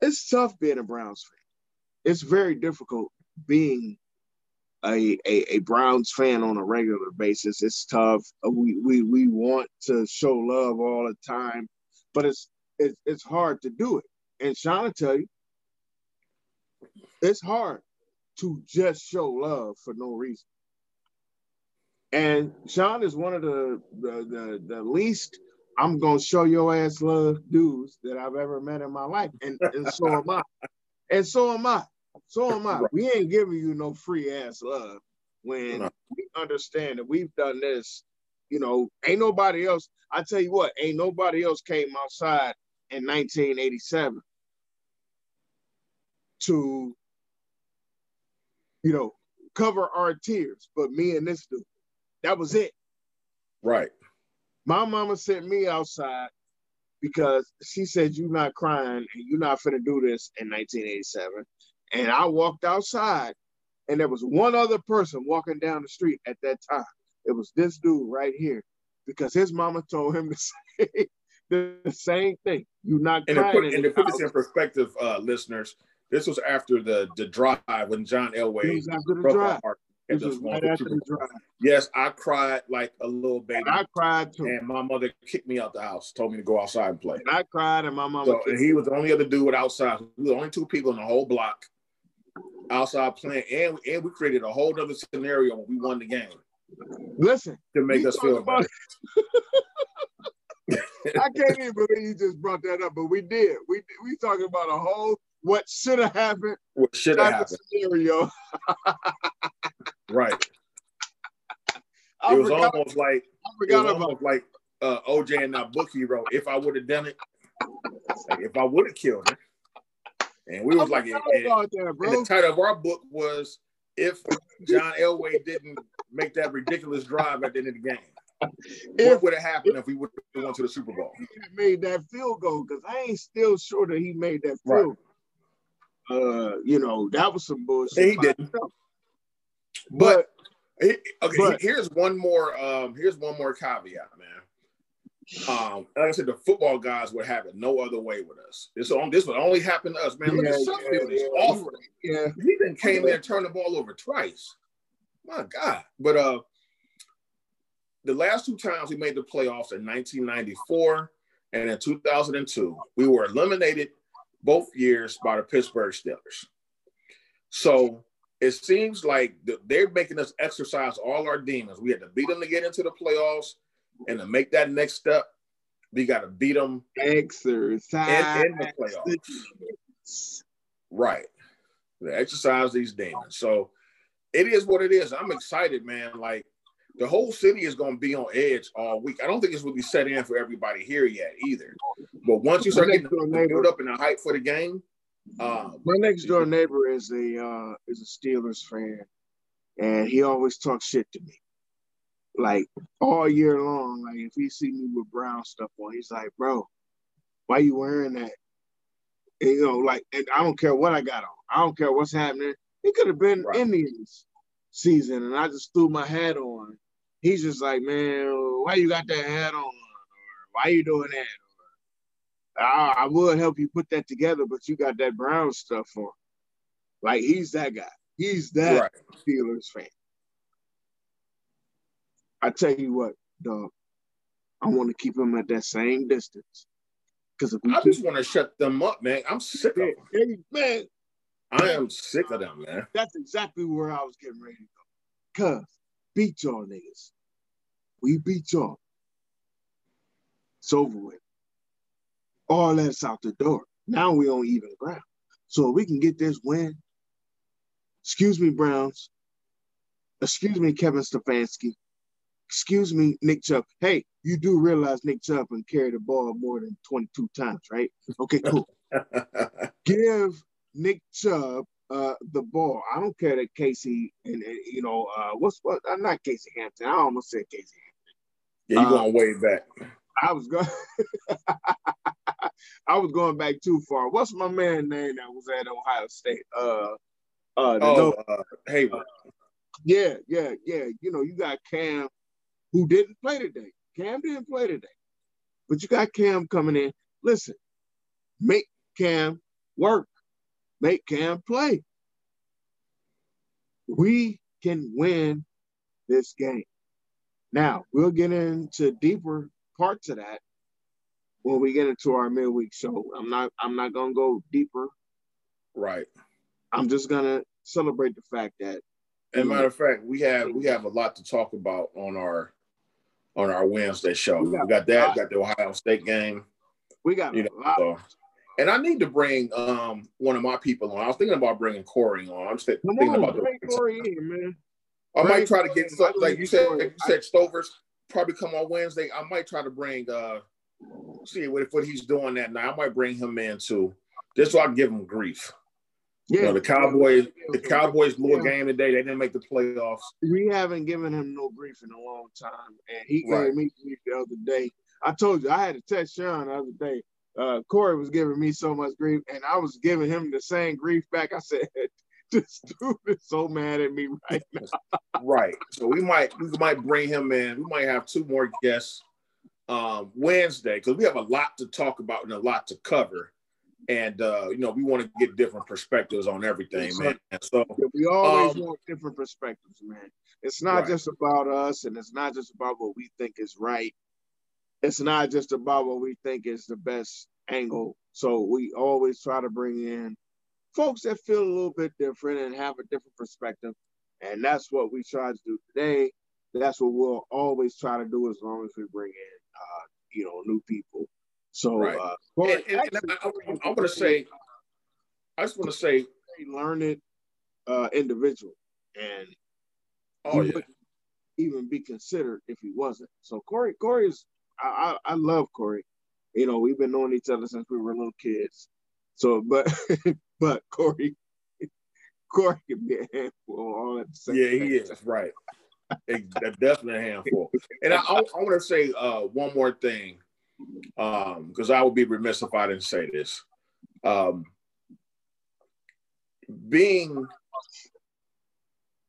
It's tough being a Browns fan. It's very difficult being a, a, a, Browns fan on a regular basis. It's tough. We, we we want to show love all the time, but it's it's, it's hard to do it. And Sean will tell you, it's hard to just show love for no reason. And Sean is one of the the the, the least I'm gonna show your ass love dudes that I've ever met in my life, and, and so am I, and so am I. So am I. Right. We ain't giving you no free ass love when no. we understand that we've done this. You know, ain't nobody else. I tell you what, ain't nobody else came outside in 1987 to, you know, cover our tears, but me and this dude. That was it. Right. My mama sent me outside because she said you're not crying and you're not finna do this in 1987. And I walked outside, and there was one other person walking down the street at that time. It was this dude right here, because his mama told him to [LAUGHS] say the same thing. You not and to put, and to put this in perspective, uh, listeners, this was after the the drive when John Elway broke drive. heart. Right yes, I cried like a little baby. And I cried too. And my mother kicked me out the house, told me to go outside and play. And I cried, and my mama. So, and he was the only other dude outside. We were the only two people in the whole block outside playing, and and we created a whole other scenario when we won the game. Listen, to make us feel about better. [LAUGHS] I can't even believe you just brought that up, but we did. We we talking about a whole what should have happened. What should have happened? Scenario. [LAUGHS] right. I it was forgot, almost like I forgot it was almost like uh, OJ and that book he wrote. If I would have done it, like if I would have killed him, and we was like, and, and the title of our book was if John Elway didn't make that ridiculous drive at the end of the game. If, what would have happened if we would have went to the Super Bowl? He made that field goal because I ain't still sure that he made that field. Right. Uh, you know, that was some bullshit. he didn't. But, but okay, but, here's one more. Um, here's one more caveat, man. Um, like I said, the football guys would have it no other way with us. This on this would only happen to us, man. Look yeah, at Sudfeld, yeah, yeah. awful. Yeah, he then came in and turned the ball over twice. My God! But uh, the last two times we made the playoffs in 1994 and in 2002, we were eliminated both years by the Pittsburgh Steelers. So it seems like they're making us exercise all our demons. We had to beat them to get into the playoffs and to make that next step, we got to beat them exercise in, in the playoffs. Right. They exercise these demons. So it is what it is. I'm excited, man. Like the whole city is going to be on edge all week. I don't think it's to be set in for everybody here yet either. But once you start getting build up in the hype for the game, um, my next door neighbor is a uh, is a Steelers fan, and he always talks shit to me, like all year long. Like if he see me with brown stuff on, he's like, "Bro, why you wearing that?" And, you know, like, and I don't care what I got on. I don't care what's happening. It could have been right. Indians season, and I just threw my hat on. He's just like, man, why you got that hat on? Or why you doing that? Or, I, I would help you put that together, but you got that brown stuff on. Like he's that guy. He's that right. Steelers fan. I tell you what, dog. I want to keep him at that same distance. Because I keep, just want to shut them up, man. I'm sick of them. Hey, man, I am sick of them, man. That's exactly where I was getting ready to go. Cause beat y'all niggas. We beat y'all. It's over with. All that's out the door. Now we on even ground. So we can get this win. Excuse me, Browns. Excuse me, Kevin Stefanski. Excuse me, Nick Chubb. Hey, you do realize Nick Chubb can carry the ball more than 22 times, right? Okay, cool. [LAUGHS] Give Nick Chubb uh, the ball. I don't care that Casey and, and you know uh, what's what? I'm not Casey Hampton. I almost said Casey Hampton. Yeah, you uh, going way back. I was going. [LAUGHS] I was going back too far. What's my man name that was at Ohio State? Uh, uh, oh, uh, Heyward. Yeah, yeah, yeah. You know, you got Cam, who didn't play today. Cam didn't play today, but you got Cam coming in. Listen, make Cam work make Cam play. We can win this game. Now, we'll get into deeper parts of that when we get into our midweek show. I'm not I'm not gonna go deeper. Right. I'm just gonna celebrate the fact that and matter of fact, we have we have a lot to talk about on our on our Wednesday show. We got, we got that, we got the Ohio State game. We got you know, so and I need to bring um one of my people on. I was thinking about bringing Corey on. I'm thinking on, about bring Corey in, man. I bring might try to get like you said. you said Stovers probably come on Wednesday. I might try to bring uh see what what he's doing that night. I might bring him in too, just so I can give him grief. Yeah, you know, the Cowboys, the Cowboys blew a game today. They didn't make the playoffs. We haven't given him no grief in a long time, and he right. gave me grief the other day. I told you I had to text Sean the other day uh, Corey was giving me so much grief, and I was giving him the same grief back. I said, [LAUGHS] "This dude is so mad at me right now." [LAUGHS] right. So we might we might bring him in. We might have two more guests um, Wednesday because we have a lot to talk about and a lot to cover. And uh, you know, we want to get different perspectives on everything, yes, man. So we always um, want different perspectives, man. It's not right. just about us, and it's not just about what we think is right it's not just about what we think is the best angle. So we always try to bring in folks that feel a little bit different and have a different perspective. And that's what we try to do today. That's what we'll always try to do as long as we bring in, uh, you know, new people. So, right. uh, and, and, and I, I, I want to say, I just want to say, a learned uh, individual, and oh, yeah. wouldn't even be considered if he wasn't. So Corey, Corey is I, I, I love Corey. You know, we've been knowing each other since we were little kids. So, but [LAUGHS] but Corey, [LAUGHS] Corey can be a handful all at the same Yeah, he is right. definitely a handful. And I, I, I want to say uh, one more thing, because um, I would be remiss if I didn't say this. Um, being,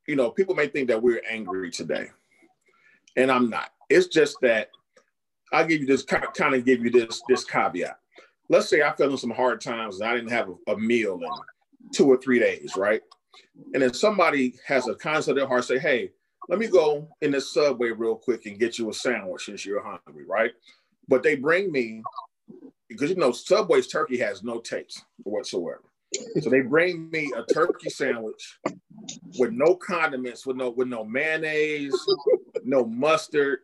you know, people may think that we're angry today, and I'm not. It's just that I'll give you this kind of give you this this caveat. Let's say I fell in some hard times and I didn't have a, a meal in two or three days, right? And then somebody has a concept of their heart say, "Hey, let me go in the subway real quick and get you a sandwich since you're hungry, right?" But they bring me because you know Subway's turkey has no taste whatsoever. So they bring me a turkey sandwich with no condiments, with no with no mayonnaise, no mustard,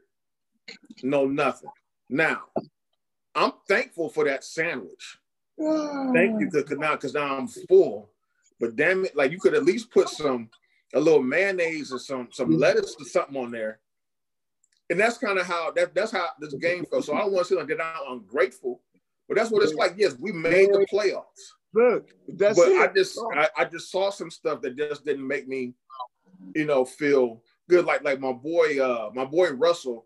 no nothing. Now, I'm thankful for that sandwich Thank you, because now, because now I'm full. But damn it, like you could at least put some a little mayonnaise or some some mm-hmm. lettuce or something on there. And that's kind of how that that's how this game felt. So I don't want to say like that I'm ungrateful, but that's what it's like. Yes, we made the playoffs. Look, that's but it. I just I, I just saw some stuff that just didn't make me, you know, feel good. Like like my boy, uh, my boy Russell.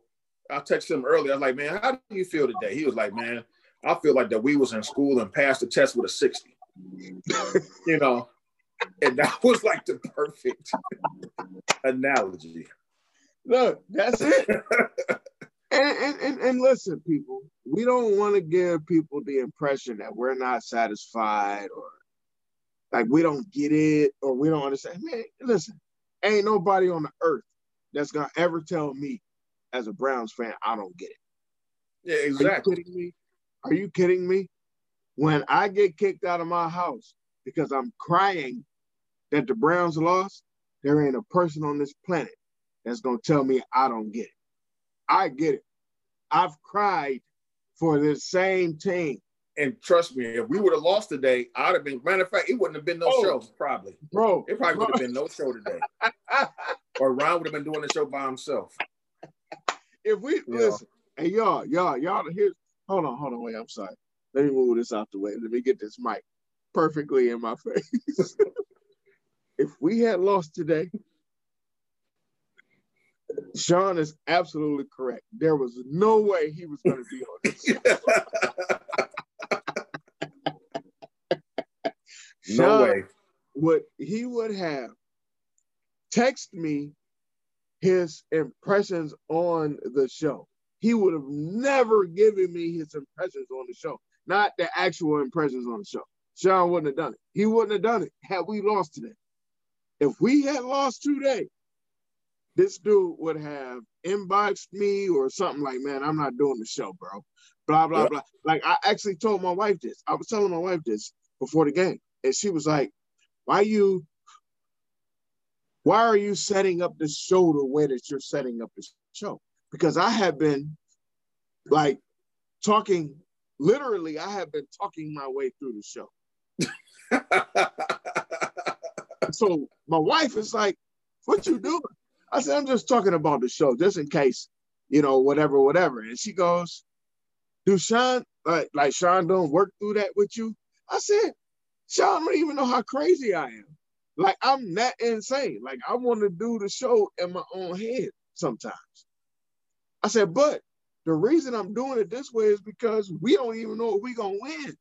I texted him earlier. I was like, man, how do you feel today? He was like, man, I feel like that we was in school and passed the test with a 60. [LAUGHS] you know, and that [LAUGHS] was like the perfect [LAUGHS] analogy. Look, that's it. [LAUGHS] and, and, and, and listen, people, we don't want to give people the impression that we're not satisfied or like we don't get it or we don't understand. Man, listen, ain't nobody on the earth that's gonna ever tell me as a Browns fan I don't get it. Yeah, exactly. Are you kidding me? Are you kidding me? When I get kicked out of my house because I'm crying that the Browns lost, there ain't a person on this planet that's gonna tell me I don't get it. I get it. I've cried for the same team. And trust me, if we would have lost today, I'd have been. Matter of fact, it wouldn't have been no oh, show. Probably, bro. It probably would have been no show today. [LAUGHS] or Ron would have been doing the show by himself. If we yeah. listen, hey y'all, y'all, y'all, here's hold on, hold on, wait. I'm sorry. Let me move this out the way. Let me get this mic perfectly in my [LAUGHS] face. if we had lost today, Sean is absolutely correct. There was no way he was going to be on this. [LAUGHS] no Sean way. Would he would have text me his impressions on the show. He would have never given me his impressions on the show, not the actual impressions on the show. Sean wouldn't have done it. He wouldn't have done it had we lost today. If we had lost today, this dude would have inboxed me or something like, man, I'm not doing the show, bro. Blah, blah, blah. Like I actually told my wife this. I was telling my wife this before the game. And she was like, why you why are you setting up the show the way that you're setting up the show? Because I have been like talking, literally, I have been talking my way through the show. [LAUGHS] so my wife is like, what you doing? I said, I'm just talking about the show, just in case, you know, whatever, whatever. And she goes, Do Sean, like, like Sean don't work through that with you? I said, Sean don't even know how crazy I am. Like, I'm that insane. Like, I want to do the show in my own head sometimes. I said, but the reason I'm doing it this way is because we don't even know if we're gonna win.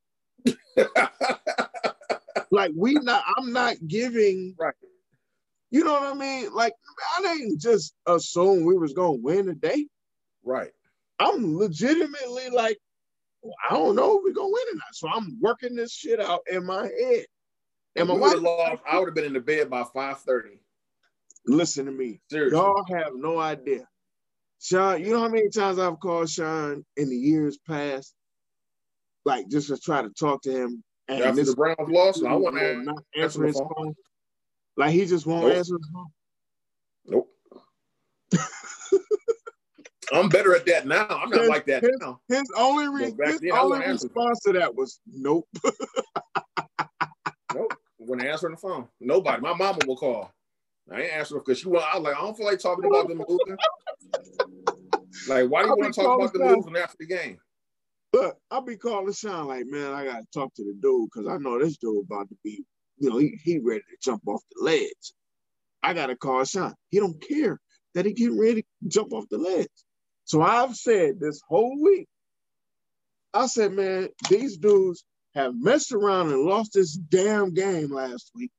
[LAUGHS] like we not, I'm not giving right. You know what I mean? Like I didn't just assume we was gonna win today. Right. I'm legitimately like, well, I don't know if we're gonna win or not. So I'm working this shit out in my head. And my wife, lost, I would have been in the bed by 5:30. Listen to me. Seriously. Y'all have no idea. Sean, you know how many times I've called Sean in the years past, like just to try to talk to him. And After this, the Browns lost, I want to not answer his phone. phone. Like he just won't nope. answer his phone. Nope. [LAUGHS] I'm better at that now. I'm not his, like that his, now. His only, re- his then, only response to that was nope. [LAUGHS] nope. When answering the phone, nobody. My mama will call. I ain't answering because she want. I was like, I don't feel like talking about them moving. [LAUGHS] like, why do you want to talk about the moving after the game? But I'll be calling Sean like, man, I gotta talk to the dude because I know this dude about to be you know, he, he ready to jump off the ledge. I got to call Sean. He don't care that he getting ready to jump off the ledge. So I've said this whole week, I said, man, these dudes have messed around and lost this damn game last week.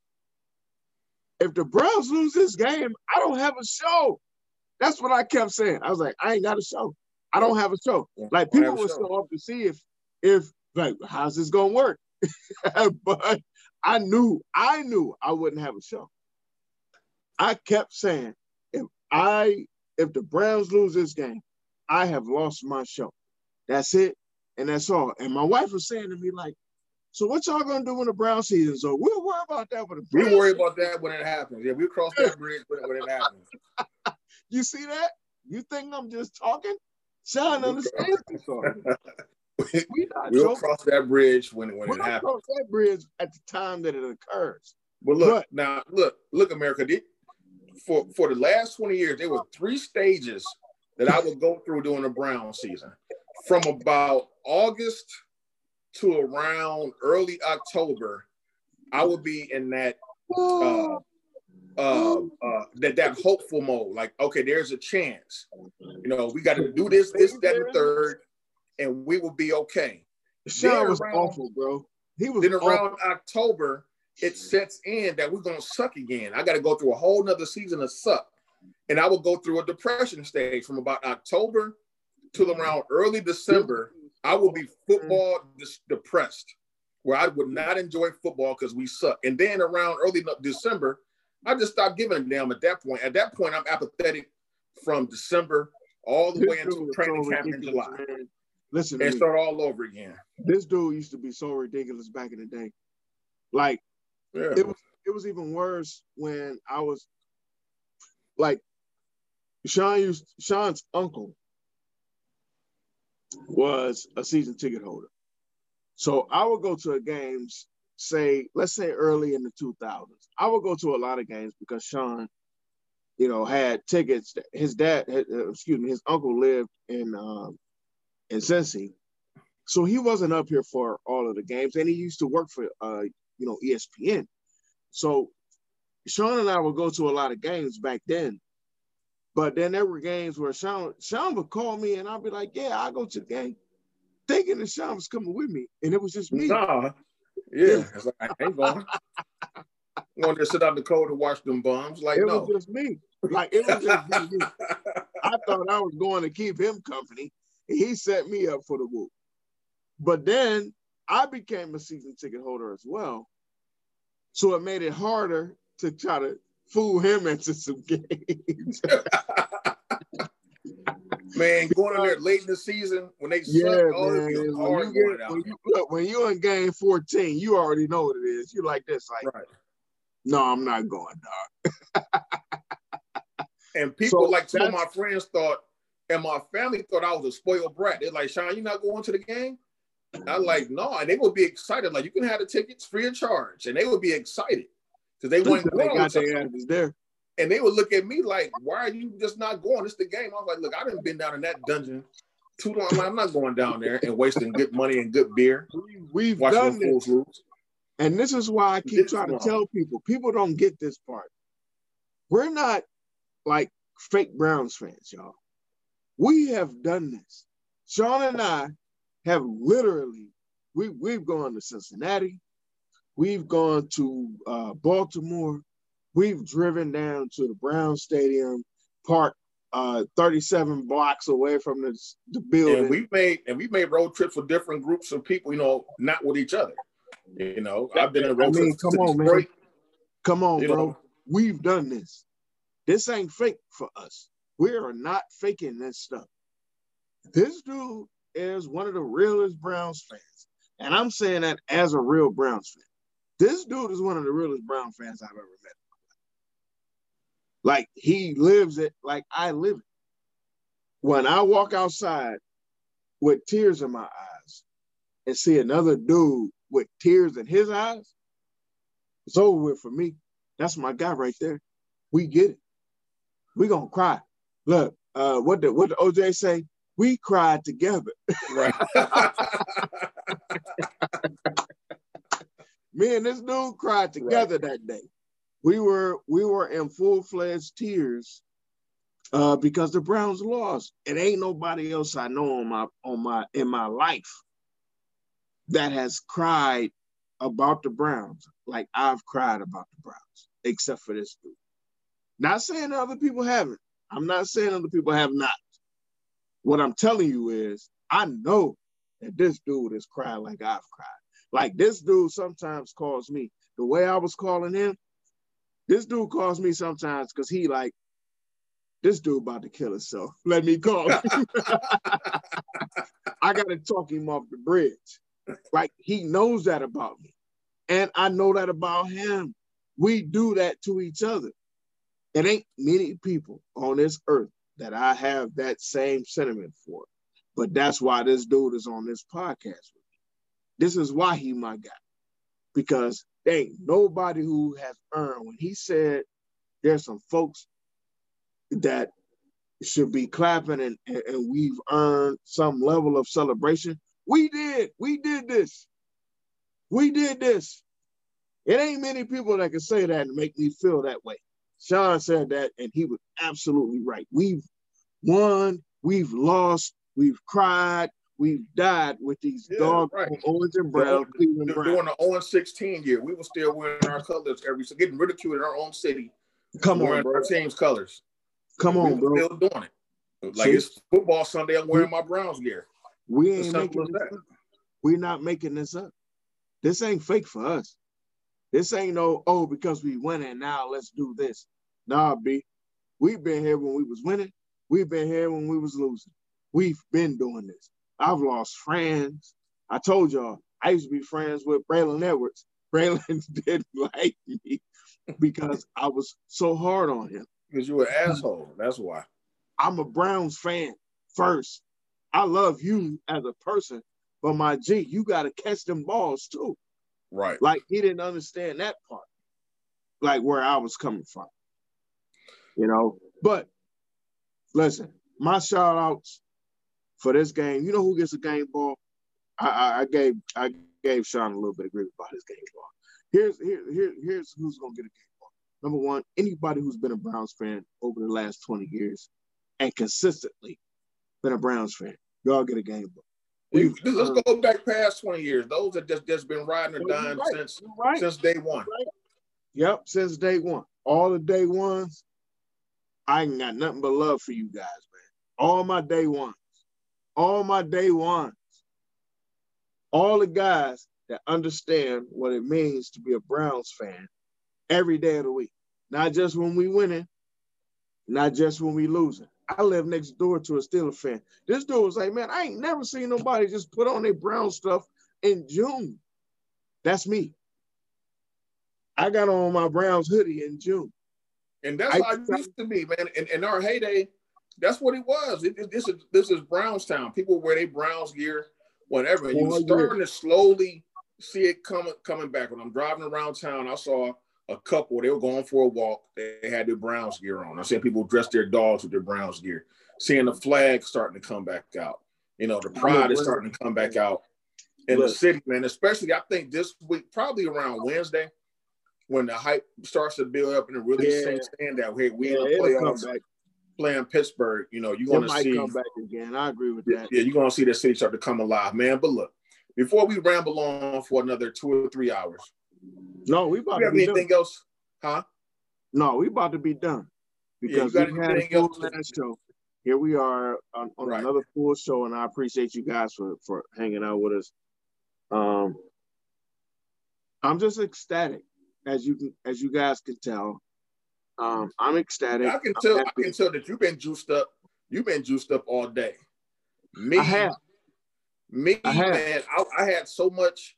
If the Browns lose this game, I don't have a show. That's what I kept saying. I was like, I ain't got a show. I don't have a show. Like people were so up to see if if like how's this gonna work. [LAUGHS] but I knew, I knew I wouldn't have a show. I kept saying, if I, if the Browns lose this game, I have lost my show. That's it, and that's all. And my wife was saying to me like, "So what y'all gonna do when the Brown season's over? We'll worry about that when the we worry about that when it happens. Yeah, we cross that bridge when it happens. [LAUGHS] you see that? You think I'm just talking? Sean understands this we'll cross that bridge when, when we'll it happens. Cross that bridge at the time that it occurs. But look, but, now look, look, America. For for the last 20 years, there were three stages that I would go through during the Brown season. From about August to around early October, I would be in that uh, uh, uh, that that hopeful mode. Like, okay, there's a chance. You know, we got to do this, this, that, and third, and we will be okay. Sean was around, awful, bro. He was then around October, it sets in that we're gonna suck again. I got to go through a whole nother season of suck, and I will go through a depression stage from about October to around early December. I will be football depressed, where I would not enjoy football because we suck. And then around early December, I just stopped giving a damn at that point. At that point, I'm apathetic from December all the way until training camp in July. Man. Listen, and start all over again. This dude used to be so ridiculous back in the day. Like, yeah. it was it was even worse when I was like Sean used Sean's uncle was a season ticket holder. So I would go to a games say, let's say early in the 2000s, I would go to a lot of games because Sean, you know, had tickets. His dad, uh, excuse me, his uncle lived in um, in Cincy, so he wasn't up here for all of the games, and he used to work for uh, you know ESPN. So Sean and I would go to a lot of games back then. But then there were games where Sean Sean would call me and I'd be like, "Yeah, I'll go to the game," thinking that Sean was coming with me, and it was just me. Nah, yeah, like, I ain't going. I'm going to sit out in the cold to watch them bombs. Like, it no. was just me. Like, it was just me. [LAUGHS] I thought I was going to keep him company. He set me up for the whoop. But then I became a season ticket holder as well. So it made it harder to try to fool him [LAUGHS] into some games. [LAUGHS] Man, going in there late in the season when they yeah, suck, oh, man. When you, get, when, you, look, when you're in game 14, you already know what it is. You like this, like, right. no, I'm not going, dog. [LAUGHS] and people so like some of my friends thought, and my family thought I was a spoiled brat. They're like, Sean, you not going to the game? I'm like, no, and they would be excited. Like, you can have the tickets free of charge, and they would be excited because they going. They got their asses there. And they would look at me like, why are you just not going? It's the game. I was like, look, I didn't been down in that dungeon too long. I'm not going down there and wasting good money and good beer. We've done this. And this is why I keep this trying to tell people, people don't get this part. We're not like fake Browns fans, y'all. We have done this. Sean and I have literally, we, we've gone to Cincinnati, we've gone to uh, Baltimore, we've driven down to the Brown Stadium, parked uh, 37 blocks away from the, the building. And we made and we made road trips with different groups of people, you know, not with each other. You know, I've been in road I mean, trips. Come on, Detroit, man. Come on, bro. Know. We've done this. This ain't fake for us. We are not faking this stuff. This dude is one of the realest Browns fans. And I'm saying that as a real Browns fan. This dude is one of the realest Brown fans I've ever met. Like he lives it like I live it. When I walk outside with tears in my eyes and see another dude with tears in his eyes, it's over with for me. That's my guy right there. We get it. We gonna cry. Look, uh, what did what the OJ say? We cried together. Right. [LAUGHS] Me and this dude cried together right. that day we were we were in full fledged tears uh, because the Browns lost. It ain't nobody else I know on my on my in my life that has cried about the Browns like I've cried about the Browns, except for this dude. Not saying other people haven't. I'm not saying other people have not. What I'm telling you is, I know that this dude is crying like I've cried. Like this dude sometimes calls me the way I was calling him. This dude calls me sometimes because he like, this dude about to kill himself. [LAUGHS] Let me call. [LAUGHS] I gotta talk him off the bridge. Like he knows that about me. And I know that about him. We do that to each other. It ain't many people on this earth that I have that same sentiment for. But that's why this dude is on this podcast with me. This is why he my guy. Because there ain't nobody who has earned when he said there's some folks that should be clapping and, and we've earned some level of celebration. We did. We did this. We did this. It ain't many people that can say that and make me feel that way. Sean said that, and he was absolutely right. We've won, we've lost, we've cried, we've died with these yeah, dog right. orange and brown, Brown. During the 0 16 year, we were still wearing our colors every so getting ridiculed in our own city. Come on, bro. our team's colors. Come on, bro. Still doing it. Like See? it's football Sunday, I'm wearing my Browns gear. We ain't making this up. We're not making this up. This ain't fake for us. This ain't no, oh, because we winning now, let's do this. Nah, B. We've been here when we was winning. We've been here when we was losing. We've been doing this. I've lost friends. I told y'all, I used to be friends with Braylon Edwards. [LAUGHS] Braylon didn't like me because I was so hard on him. Because you were an asshole. That's why. I'm a Browns fan first. I love you as a person, but my G, you got to catch them balls too. Right. Like he didn't understand that part, like where I was coming from. You know, but listen, my shout outs for this game. You know who gets a game ball? I, I, I gave I gave Sean a little bit of grief about his game ball. Here's here, here here's who's gonna get a game ball. Number one, anybody who's been a Browns fan over the last 20 years and consistently been a Browns fan, y'all get a game ball. Let's go back past 20 years. Those that just, just been riding or dying right. since right. since day one. Right. Yep, since day one. All the day ones, I ain't got nothing but love for you guys, man. All my day ones. All my day ones. All the guys that understand what it means to be a Browns fan every day of the week. Not just when we winning, not just when we losing. I live next door to a Steeler fan. This dude was like, man, I ain't never seen nobody just put on their brown stuff in June. That's me. I got on my Browns hoodie in June. And that's I, how it used to be, man. In, in our heyday, that's what it was. It, it, this is this is Brownstown. People wear their Browns gear, whatever. And you're starting to slowly see it coming coming back. When I'm driving around town, I saw a couple, they were going for a walk. They had their Browns gear on. I seen people dress their dogs with their Browns gear. Seeing the flag starting to come back out. You know, the pride is starting to come back out in the city, man. Especially, I think this week, probably around Wednesday, when the hype starts to build up and it really yeah. stand out. Hey, we yeah, in the playoffs playing Pittsburgh. You know, you're going to see come back again. I agree with that. Yeah, you're going to see the city start to come alive, man. But look, before we ramble on for another two or three hours, no, we about you to have anything done. else? Huh? No, we about to be done because yeah, we had a full show. Here we are on, on right. another full show, and I appreciate you guys for for hanging out with us. Um, I'm just ecstatic, as you can, as you guys can tell. Um, I'm ecstatic. I can tell. I can tell that you've been juiced up. You've been juiced up all day. Me, I have. Me, I have. man, I, I had so much.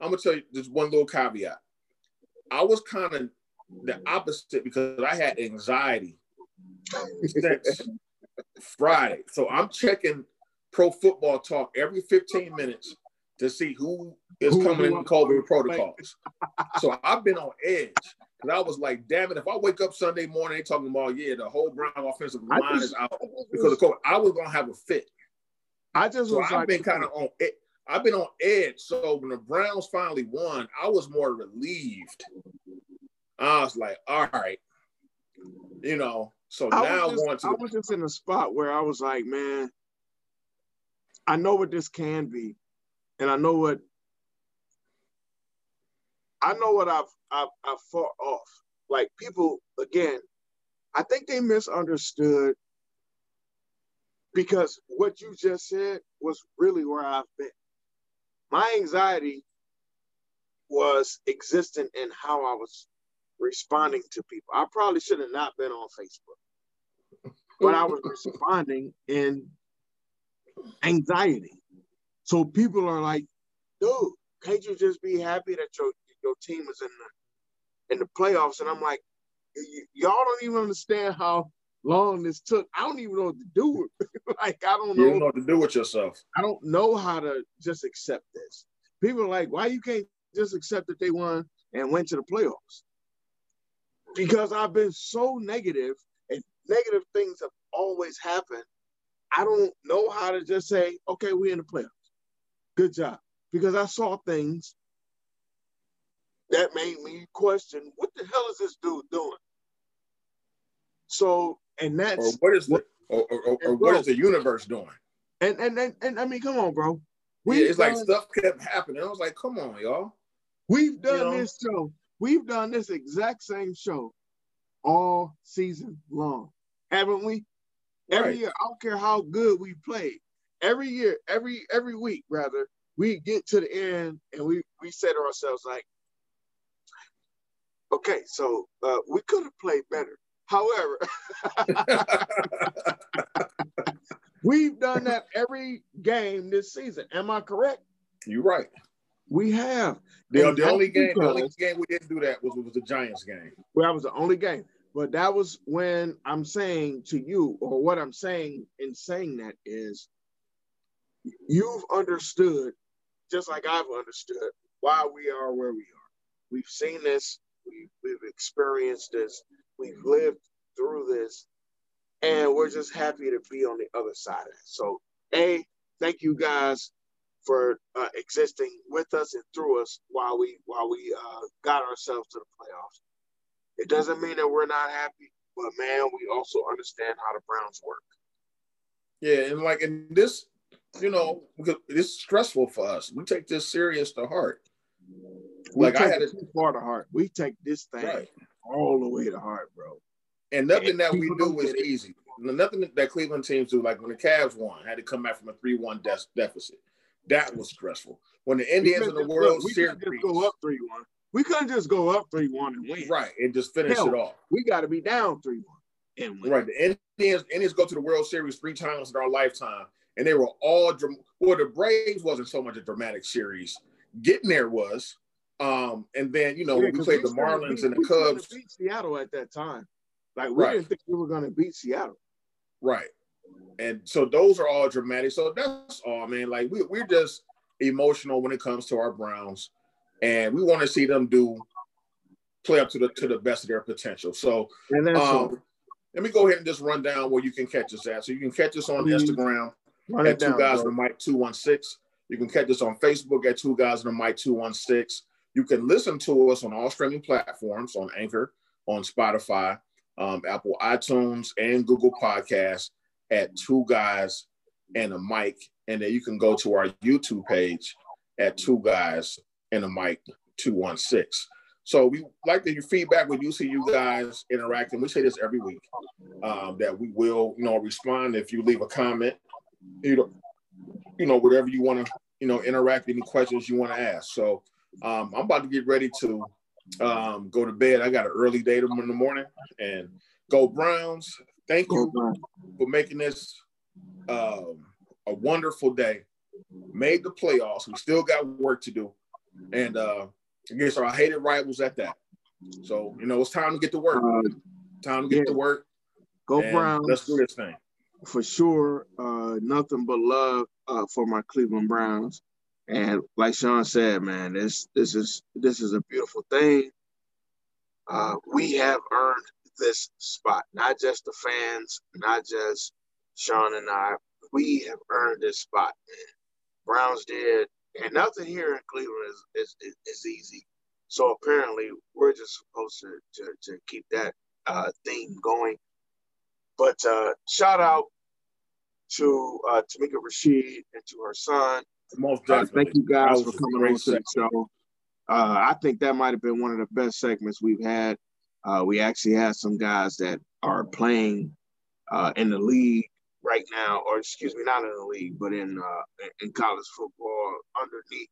I'm gonna tell you just one little caveat. I was kind of the opposite because I had anxiety since Friday. So I'm checking pro football talk every 15 minutes to see who is coming in COVID protocols. so I've been on edge. And I was like, damn it, if I wake up Sunday morning, they talking about, yeah, the whole Brown offensive line just, is out because of COVID. I was gonna have a fit. I just so I've like, been kind of on it. I've been on edge. So when the Browns finally won, I was more relieved. I was like, all right, you know. So I now just, going to I was just in a spot where I was like, man, I know what this can be, and I know what I know what I've I've, I've fought off. Like people again, I think they misunderstood because what you just said was really where I've been my anxiety was existent in how I was responding to people. I probably should have not been on Facebook, but I was [LAUGHS] responding in anxiety. So people are like, dude, can't you just be happy that your your team is in the in the playoffs? And I'm like, y'all don't even understand how long this took. I don't even know what to do. [LAUGHS] like I don't know. You don't know what to do with yourself. I don't know how to just accept this. People are like, why you can't just accept that they won and went to the playoffs? Because I've been so negative and negative things have always happened. I don't know how to just say, okay, we're in the playoffs. Good job. Because I saw things that made me question what the hell is this dude doing? So, and that's or what is the or, or, or what is the universe doing? And, and and and I mean, come on, bro. We yeah, it's done, like stuff kept happening. I was like, come on, y'all. We've done you know? this show. We've done this exact same show all season long, haven't we? Every right. year, I don't care how good we played. Every year, every every week, rather, we get to the end and we we say to ourselves like, okay, so uh, we could have played better. However, [LAUGHS] we've done that every game this season. Am I correct? You're right. We have. The, the only game, the only game we didn't do that was was the Giants game. Well, that was the only game. But that was when I'm saying to you, or what I'm saying in saying that is, you've understood, just like I've understood, why we are where we are. We've seen this, we've, we've experienced this, We've lived through this, and we're just happy to be on the other side of it. So, A, thank you guys for uh, existing with us and through us while we while we uh, got ourselves to the playoffs. It doesn't mean that we're not happy, but man, we also understand how the Browns work. Yeah, and like in this, you know, it's stressful for us. We take this serious to heart. We like I had it too far to heart. We take this thing right all the way to heart, bro. And nothing that we do is easy. Nothing that Cleveland teams do, like when the Cavs won, had to come back from a three-one de- deficit. That was stressful. When the Indians in the World Series, go up three-one. We couldn't just go up three-one and win. Right, and just finish Hell, it off. We got to be down three-one and win. Right. The Indians, Indians go to the World Series three times in our lifetime, and they were all. Well, the Braves wasn't so much a dramatic series. Getting there was, um, and then you know yeah, we played we the Marlins beat, and the Cubs, beat Seattle at that time. Like we right. didn't think we were going to beat Seattle. Right. And so those are all dramatic. So that's all, man. Like we we're just emotional when it comes to our Browns, and we want to see them do play up to the to the best of their potential. So um, let me go ahead and just run down where you can catch us at. So you can catch us on Instagram Run at two guys on the mic two one six. You can catch us on Facebook at two guys on the mic two one six. You can listen to us on all streaming platforms on Anchor, on Spotify, um, Apple iTunes, and Google Podcasts at Two Guys and a Mic. And then you can go to our YouTube page at Two Guys and a Mic 216. So we like to hear feedback when you see you guys interacting. We say this every week um, that we will, you know, respond if you leave a comment, you know, you know, whatever you want to, you know, interact, any questions you want to ask. So um, I'm about to get ready to um, go to bed. I got an early day in the morning and go Browns. Thank you for making this um, a wonderful day. Made the playoffs. We still got work to do. And uh, against our hated rivals at that. So, you know, it's time to get to work. Uh, time to get yeah. to work. Go Browns. Let's do this thing. For sure. Uh, nothing but love uh, for my Cleveland Browns. And like Sean said, man, this this is this is a beautiful thing. Uh, we have earned this spot, not just the fans, not just Sean and I. We have earned this spot. Man. Browns did, and nothing here in Cleveland is is, is easy. So apparently, we're just supposed to to, to keep that uh, theme going. But uh, shout out to uh, Tamika Rashid and to her son most definitely. Uh, thank you guys for coming on to the show. Uh, I think that might have been one of the best segments we've had. Uh, we actually had some guys that are playing uh, in the league right now, or excuse me, not in the league, but in uh, in college football underneath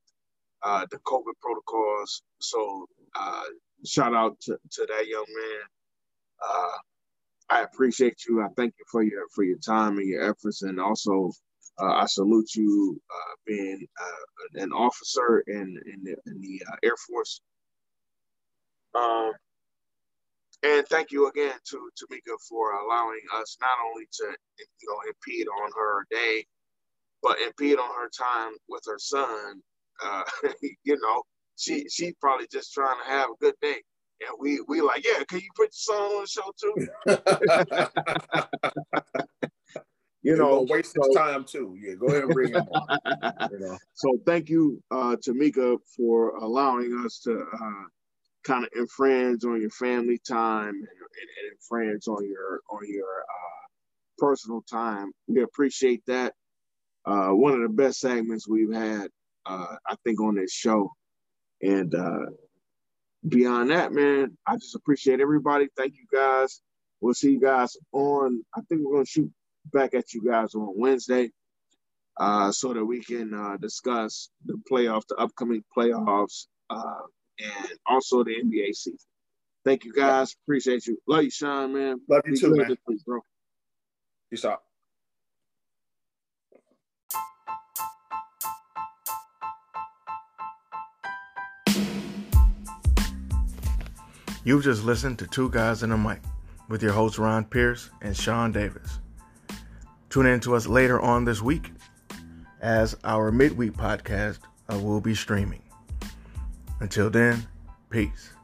uh, the COVID protocols. So shout out to, to that young man. I appreciate you. I thank you for your for your time and your efforts, and also I salute you uh, being uh, an officer in in the, in the uh, Air Force. Um, And thank you again to Tamika for allowing us not only to you know impede on her day, but impede on her time with her son. Uh, [LAUGHS] you know, she she probably just trying to have a good day. And we we like, yeah, can you put your son on the show too? [LAUGHS] [LAUGHS] you know, waste so, his time too. Yeah, go ahead and bring him on. [LAUGHS] You know. So thank you, uh, Tamika, for allowing us to uh, kind of infringe on your family time and, and, and infringe on your on your uh, personal time. We appreciate that. Uh, one of the best segments we've had, uh, I think, on this show. And uh, beyond that, man, I just appreciate everybody. Thank you guys. We'll see you guys on. I think we're gonna shoot back at you guys on Wednesday, uh, so that we can uh, discuss the playoffs, the upcoming playoffs, uh, and also the NBA season. Thank you guys. Appreciate you. Love you, Sean, man. Love you Be too, man. Week, bro. Peace out. You've just listened to Two Guys in a Mic with your hosts Ron Pierce and Sean Davis. Tune in to us later on this week as our midweek podcast uh, will be streaming. Until then, peace.